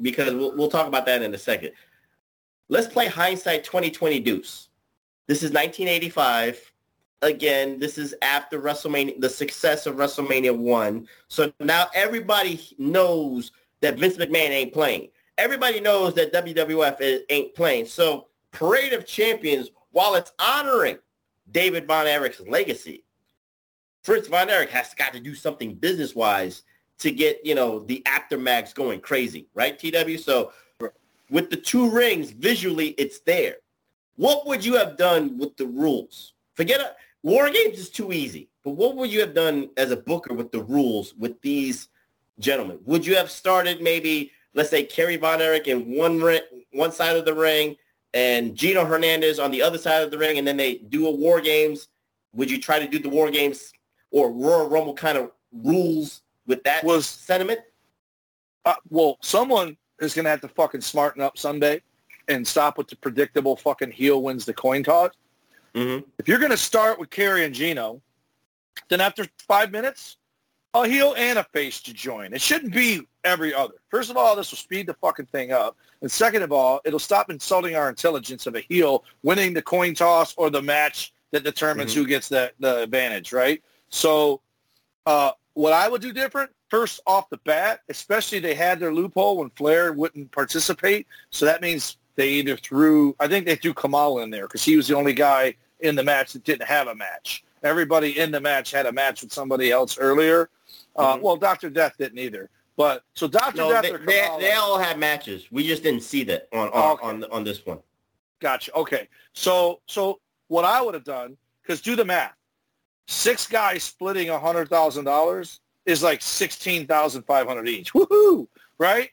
because we'll, we'll talk about that in a second. Let's play hindsight 2020 deuce. This is 1985 again, this is after WrestleMania, the success of WrestleMania 1. So now everybody knows that Vince McMahon ain't playing. Everybody knows that WWF is, ain't playing. So Parade of Champions, while it's honoring David Von Erich's legacy, Fritz Von Erich has got to do something business-wise to get, you know, the aftermaths going crazy, right, TW? So with the two rings, visually, it's there. What would you have done with the rules? Forget it. War Games is too easy. But what would you have done as a booker with the rules with these gentlemen? Would you have started maybe, let's say, Kerry Von Erich in one ring, one side of the ring and Gino Hernandez on the other side of the ring, and then they do a War Games? Would you try to do the War Games or Royal Rumble kind of rules with that was sentiment? Uh, well, someone is going to have to fucking smarten up Sunday and stop with the predictable fucking heel wins the coin toss Mm-hmm. If you're going to start with Kerry and Gino, then after five minutes, a heel and a face to join. It shouldn't be every other. First of all, this will speed the fucking thing up. And second of all, it'll stop insulting our intelligence of a heel winning the coin toss or the match that determines mm-hmm. who gets the, the advantage, right? So uh, what I would do different, first off the bat, especially they had their loophole when Flair wouldn't participate. So that means they either threw, I think they threw Kamal in there because he was the only guy in the match that didn't have a match. Everybody in the match had a match with somebody else earlier. Uh, mm-hmm. Well, Doctor Death didn't either. But so Doctor no, Death, they, they, they, all had matches. We just didn't see that on on okay. on, on this one. Gotcha. Okay. So so what I would have done because do the math. Six guys splitting a hundred thousand dollars is like sixteen thousand five hundred each. Woohoo! Right?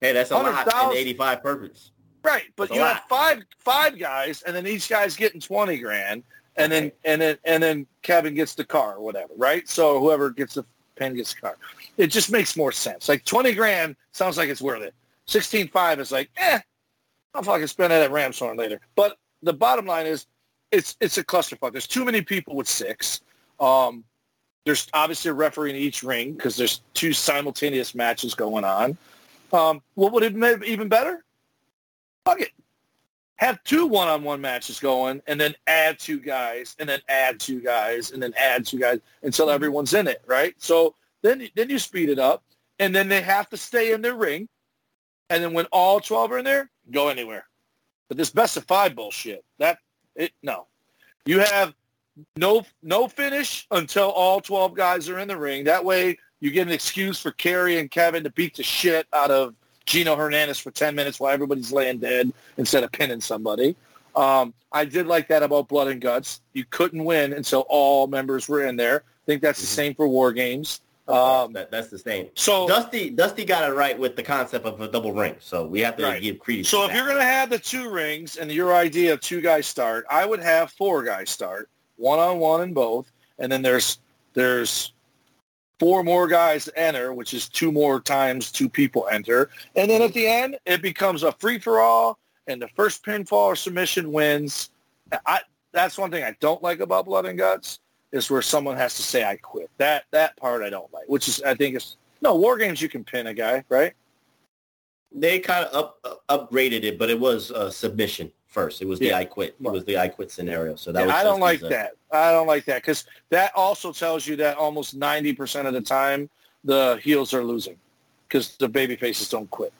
Hey, that's a lot in eighty-five purpose. Right, but you have five five guys, and then each guy's getting twenty grand, and then and then and then Kevin gets the car or whatever, right? So whoever gets the pen gets the car. It just makes more sense. Like twenty grand sounds like it's worth it. Sixteen five is like, eh, I'll fucking spend that at Ramshorn later. But the bottom line is, it's it's a clusterfuck. There's too many people with six. Um, there's obviously a referee in each ring because there's two simultaneous matches going on. Um, what would have it even better? Fuck it. Have two one-on-one matches going, and then add two guys, and then add two guys, and then add two guys until everyone's in it, right? So then, then you speed it up, and then they have to stay in their ring, and then when all twelve are in there, go anywhere. But this best of five bullshit, that it no. You have no no finish until all twelve guys are in the ring. That way you get an excuse for Kerry and Kevin to beat the shit out of Gino Hernandez for 10 minutes while everybody's laying dead instead of pinning somebody. Um, I did like that about Blood and Guts. You couldn't win until all members were in there. I think that's mm-hmm. the same for War Games. Um, that, that's the same. So Dusty, Dusty got it right with the concept of a double ring. So we have to right. give credit. So if that. you're going to have the two rings and your idea of two guys start, I would have four guys start, one on one in both, and then there's there's four more guys enter, which is two more times two people enter. And then at the end, it becomes a free-for-all, and the first pinfall or submission wins. I, that's one thing I don't like about Blood and Guts is where someone has to say I quit. That that part I don't like, which is I think is no war games you can pin a guy, right? They kind of up, upgraded it, but it was a submission first. It was the. I quit. It was the I quit scenario. So that yeah, was I don't like that. I don't like that because that also tells you that almost 90% of the time the heels are losing because the baby faces don't quit.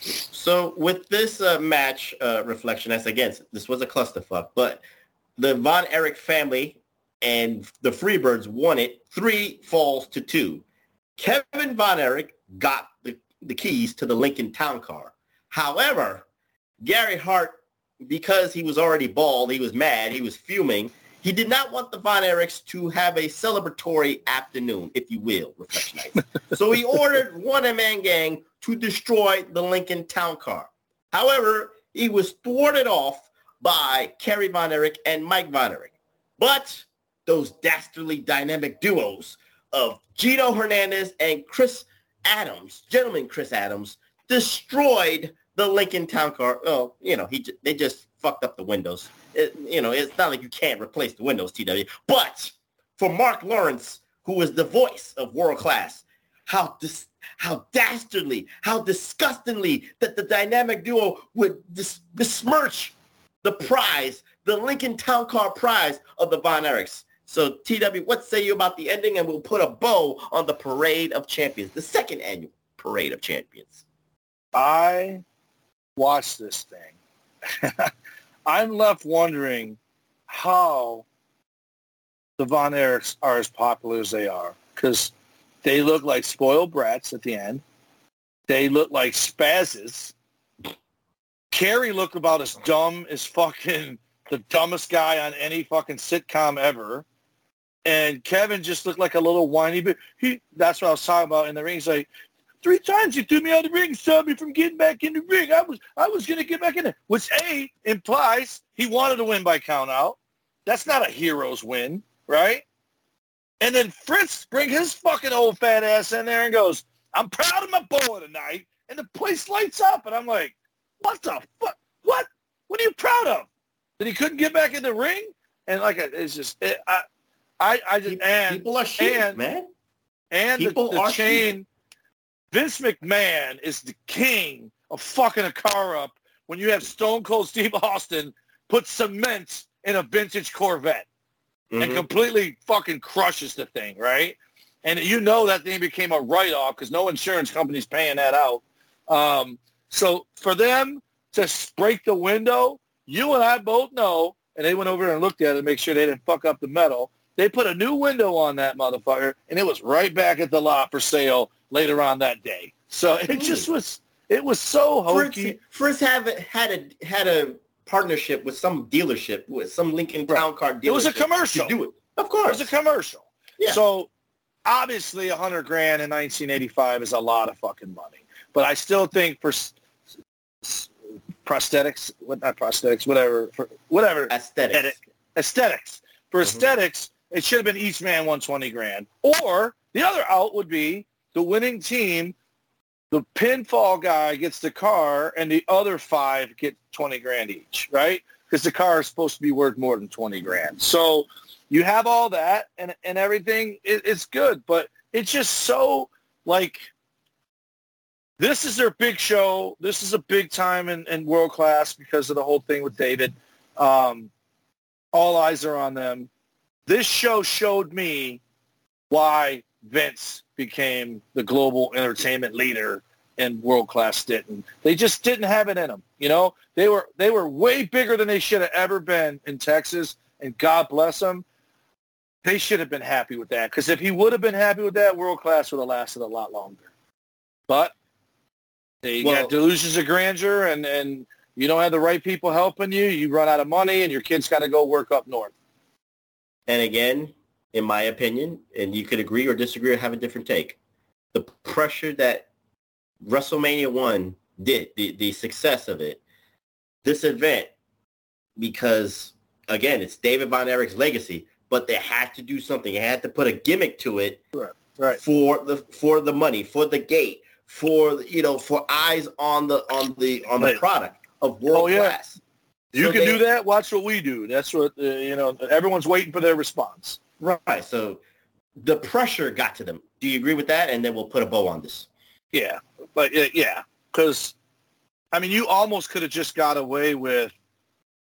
So with this uh, match uh, reflection, as again, this was a clusterfuck, but the Von Erich family and the Freebirds won it three falls to two. Kevin Von Erich got the, the keys to the Lincoln Town Car. However, Gary Hart because he was already bald, he was mad, he was fuming. He did not want the Von Erichs to have a celebratory afternoon, if you will, Reflection Night. so he ordered one man gang to destroy the Lincoln Town Car. However, he was thwarted off by Kerry Von Erich and Mike Von Erich. But those dastardly dynamic duos of Gino Hernandez and Chris Adams, gentleman Chris Adams, destroyed the Lincoln Town Car. Oh, you know, he they just fucked up the windows. It, you know, it's not like you can't replace the windows, TW. But for Mark Lawrence, who is the voice of world class, how dis- how dastardly, how disgustingly that the dynamic duo would dis- besmirch the prize, the Lincoln Town Car prize of the Von Erichs. So, TW, what say you about the ending? And we'll put a bow on the Parade of Champions, the second annual Parade of Champions. I watch this thing, I'm left wondering how the Von Erichs are as popular as they are because they look like spoiled brats at the end. They look like spazzes. Kerry looked about as dumb as fucking the dumbest guy on any fucking sitcom ever. And Kevin just looked like a little whiny, but he, that's what I was talking about in the ring. He's like, Three times you threw me out of the ring, stopped me from getting back in the ring. I was I was gonna get back in there, which A implies he wanted to win by count out. That's not a hero's win, right? And then Fritz bring his fucking old fat ass in there and goes, I'm proud of my boy tonight. And the place lights up. And I'm like, what the fuck? What? What are you proud of? That he couldn't get back in the ring? And like, it's just, it, I, I, I just, and, people are shit, and, man. And people the, the chain, Vince McMahon is the king of fucking a car up when you have Stone Cold Steve Austin put cement in a vintage Corvette mm-hmm. and completely fucking crushes the thing, right? And you know that thing became a write-off because no insurance company's paying that out. Um, so for them to break the window, you and I both know, and they went over and looked at it to make sure they didn't fuck up the metal. They put a new window on that motherfucker, and it was right back at the lot for sale later on that day. So it just was it was so hokey. First, have had a had a partnership with some dealership with some Lincoln Town Car dealership. It was a commercial. do it, of course. It was a commercial. Yeah. So obviously, a hundred grand in 1985 is a lot of fucking money. But I still think for prosthetics, what not prosthetics, whatever, for whatever aesthetics, edit, aesthetics for mm-hmm. aesthetics, it should have been each man 120 grand. Or the other out would be the winning team, the pinfall guy gets the car and the other five get 20 grand each, right? Because the car is supposed to be worth more than 20 grand. So you have all that and, and everything. It, it's good, but it's just so like this is their big show. This is a big time in, in world class because of the whole thing with David. Um, all eyes are on them. This show showed me why Vince became the global entertainment leader in world class Stanton. They just didn't have it in them. You know, they were they were way bigger than they should have ever been in Texas, and God bless them. They should have been happy with that because if he would have been happy with that, world class would have lasted a lot longer. But they Well- got delusions of grandeur, and and you don't have the right people helping you. You run out of money, and your kids got to go work up north. And again, in my opinion, and you could agree or disagree or have a different take, the pressure that WrestleMania 1 did, the, the success of it, this event, because, again, it's David Von Erich's legacy, but they had to do something. They had to put a gimmick to it Right. right. for the for the money, for the gate, for you know, for eyes on the on the on the product of world Oh, yeah. class. You So can they- do that. Watch what we do. That's what uh, you know. Everyone's waiting for their response. Right. So the pressure got to them. Do you agree with that? And then we'll put a bow on this. Yeah, but uh, yeah, because I mean, you almost could have just got away with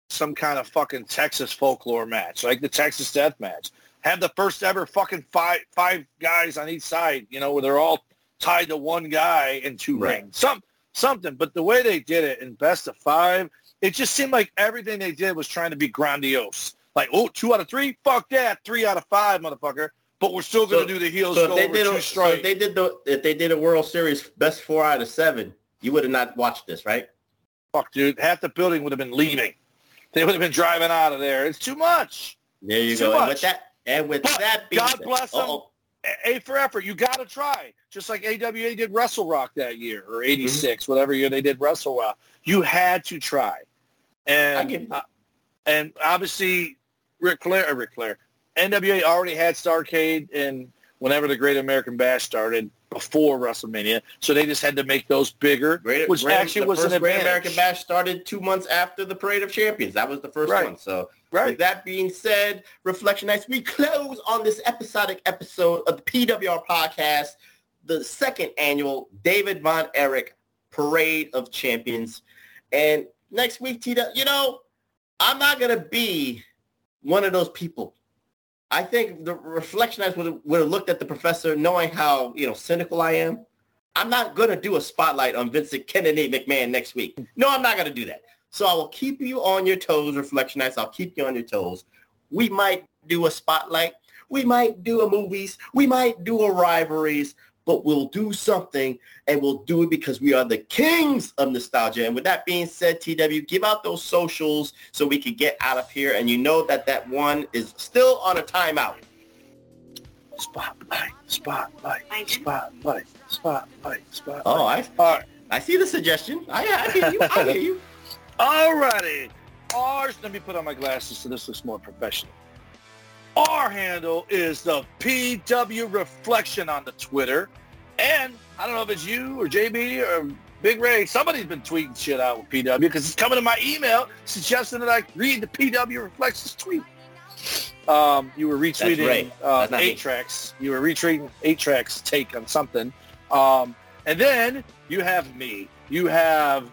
some kind of fucking Texas folklore match, like the Texas Death Match. Have the first ever fucking five five guys on each side, you know, where they're all tied to one guy in two Right. rings. Some something, but the way they did it in best of five, it just seemed like everything they did was trying to be grandiose. Like, oh, two out of three, fuck that, three out of five, motherfucker. But we're still gonna So- do the heels So go if they did a, so if they did the if they did a World Series best four out of seven, you would have not watched this, right? Fuck, dude. Half the building would have been leaving. They would have been driving out of there. It's too much. There you Too go. And with that and with But that being God said- bless them. Uh-oh. A for effort. You got to try. Just like AWA did WrestleRock that year or Mm-hmm. 86, whatever year they did WrestleRock. You had to try. And uh, and obviously Ric Flair, uh, Ric Flair, NWA already had Starcade and whenever the Great American Bash started before WrestleMania, so they just had to make those bigger, Great, which Great- actually was an Great. American Bash started two months after the Parade of Champions. That was the first Right. one. So Right. with that being said, Reflectionites, we close on this episodic episode of the PWR podcast, the second annual David Von Erich Parade of Champions. And next week, Tita, you know, I'm not going to be one of those people. I think the Reflectionites would have, looked at the professor knowing how, you know, cynical I am. I'm not going to do a spotlight on Vincent Kennedy McMahon next week. No, I'm not going to do that. So I will keep you on your toes, Reflection. I'll keep you on your toes. We might do a spotlight. We might do a movies. We might do a rivalries, but we'll do something and we'll do it because we are the kings of nostalgia. And with that being said, TW, give out those socials so we can get out of here. And you know that that one is still on a timeout. Spotlight, spotlight, spotlight, spotlight, spotlight. Oh, I, All right. I see the suggestion. I, I hear you. I hear you. Alrighty. Ours, let me put on my glasses so this looks more professional. Our handle is the PW Reflection on the Twitter. And I don't know if it's you or JB or Big Ray. Somebody's been tweeting shit out with PW because it's coming to my email suggesting that I read the PW Reflections tweet. Um, you were retweeting uh, That's not me. eight tracks. You were retweeting eight tracks take on something. Um, and then you have me. You have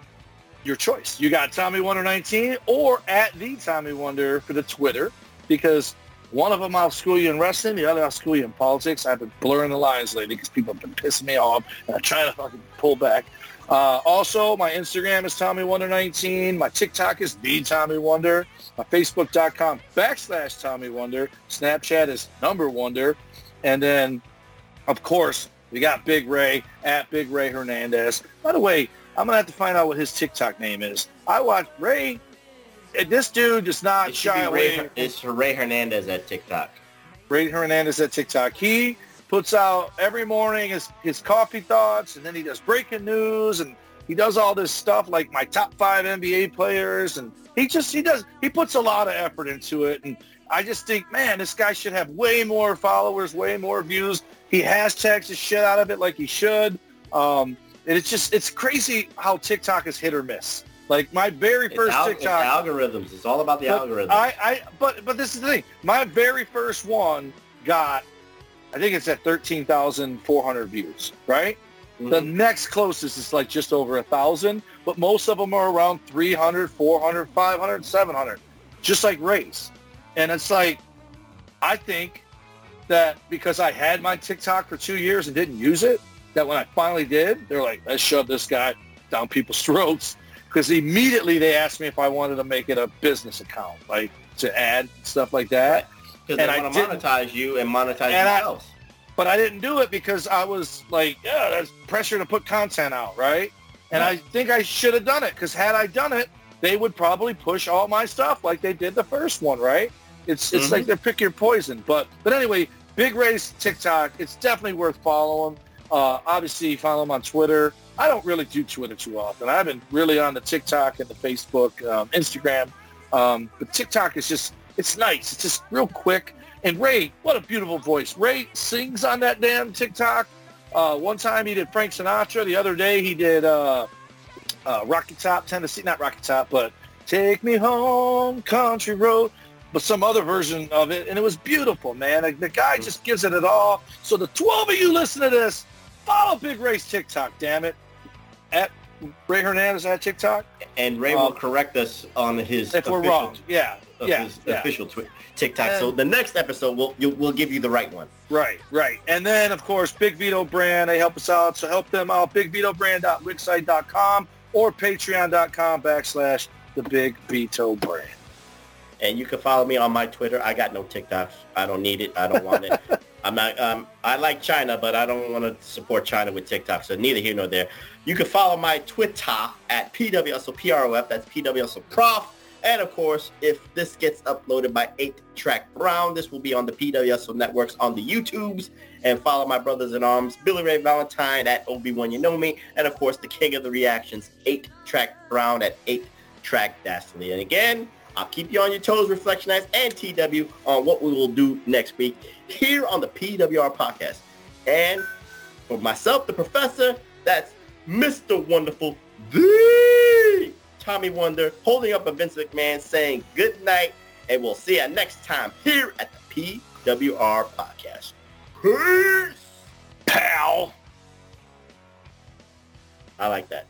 your choice. You got Tommy Wonder 19 or at the Tommy Wonder for the Twitter because one of them I'll school you in wrestling, the other I'll school you in politics. I've been blurring the lines lately because people have been pissing me off and I'm trying to fucking pull back. Uh, also, my Instagram is Tommy Wonder 19. My TikTok is the Tommy Wonder. My Facebook.com backslash Tommy Wonder. Snapchat is number Wonder. And then, of course, we got Big Ray at Big Ray Hernandez. By the way, I'm gonna have to find out what his TikTok name is. I watch Ray. This dude does not shy away. Ray, it's Ray Hernandez at TikTok. Ray Hernandez at TikTok. He puts out every morning his, his coffee thoughts, and then he does breaking news, and he does all this stuff like my top five NBA players, and he just he does he puts a lot of effort into it, and I just think, man, this guy should have way more followers, way more views. He hashtags the shit out of it like he should. Um, and it's just it's crazy how TikTok is hit or miss. Like my very first al- it's TikTok, algorithms. It's all about the but algorithms. I, I, but but this is the thing. My very first one got, I think it's at thirteen thousand four hundred views, right? The mm-hmm. next closest is like just over a thousand, but most of them are around 300, 400, 500, 700, just like race. And it's like, I think that because I had my TikTok for two years and didn't use it, that when I finally did, they're like, let's shove this guy down people's throats. Because immediately they asked me if I wanted to make it a business account, like to add stuff like that. Because they want to monetize you and monetize And I- themselves. But I didn't do it because I was like, yeah, there's pressure to put content out, right? And I think I should have done it because had I done it, they would probably push all my stuff like they did the first one, right? It's it's Mhm. like they're pick your poison. But but anyway, Big Ray's TikTok, it's definitely worth following. Uh, obviously, follow him on Twitter. I don't really do Twitter too often. I've been really on the TikTok and the Facebook, um, Instagram. Um, but TikTok is just, it's nice. It's just real quick. And Ray, what a beautiful voice. Ray sings on that damn TikTok. Uh, one time he did Frank Sinatra. The other day he did uh, uh, Rocky Top, Tennessee, not Rocky Top, but Take Me Home, Country Road, but some other version of it. And it was beautiful, man. Like, the guy just gives it at all. So the 12 of you listen to this, follow Big Ray's TikTok, damn it. At Ray Hernandez at TikTok. And Ray Um, will correct us on his If we're official, wrong. Yeah. of Yeah. his yeah. official twi- TikTok. so the next episode, we'll you, we'll give you the right one. Right, right. And then, of course, Big Vito Brand, they help us out. So help them out, bigvitobrand.wixsite.com or patreon.com backslash the Big Vito Brand. And you can follow me on my Twitter. I got no TikToks. I don't need it. I don't want it. I'm not. Um, I like China, but I don't want to support China with TikTok. So neither here nor there. You can follow my Twitter at PWSOPROF. That's PWSOPROF. And of course, if this gets uploaded by 8 Track Brown, this will be on the PWSO networks on the YouTubes. And follow my brothers in arms, Billy Ray Valentine at Obi-Wan You Know Me. And of course, the king of the reactions, 8 Track Brown at 8 Track Dastardly. And again, I'll keep you on your toes, Reflectionites and TW, on what we will do next week here on the PWR podcast. And for myself, the professor, that's Mr. Wonderful, the Tommy Wonder, holding up a Vince McMahon saying good night, and we'll see you next time here at the PWR podcast. Peace! Pal! I like that.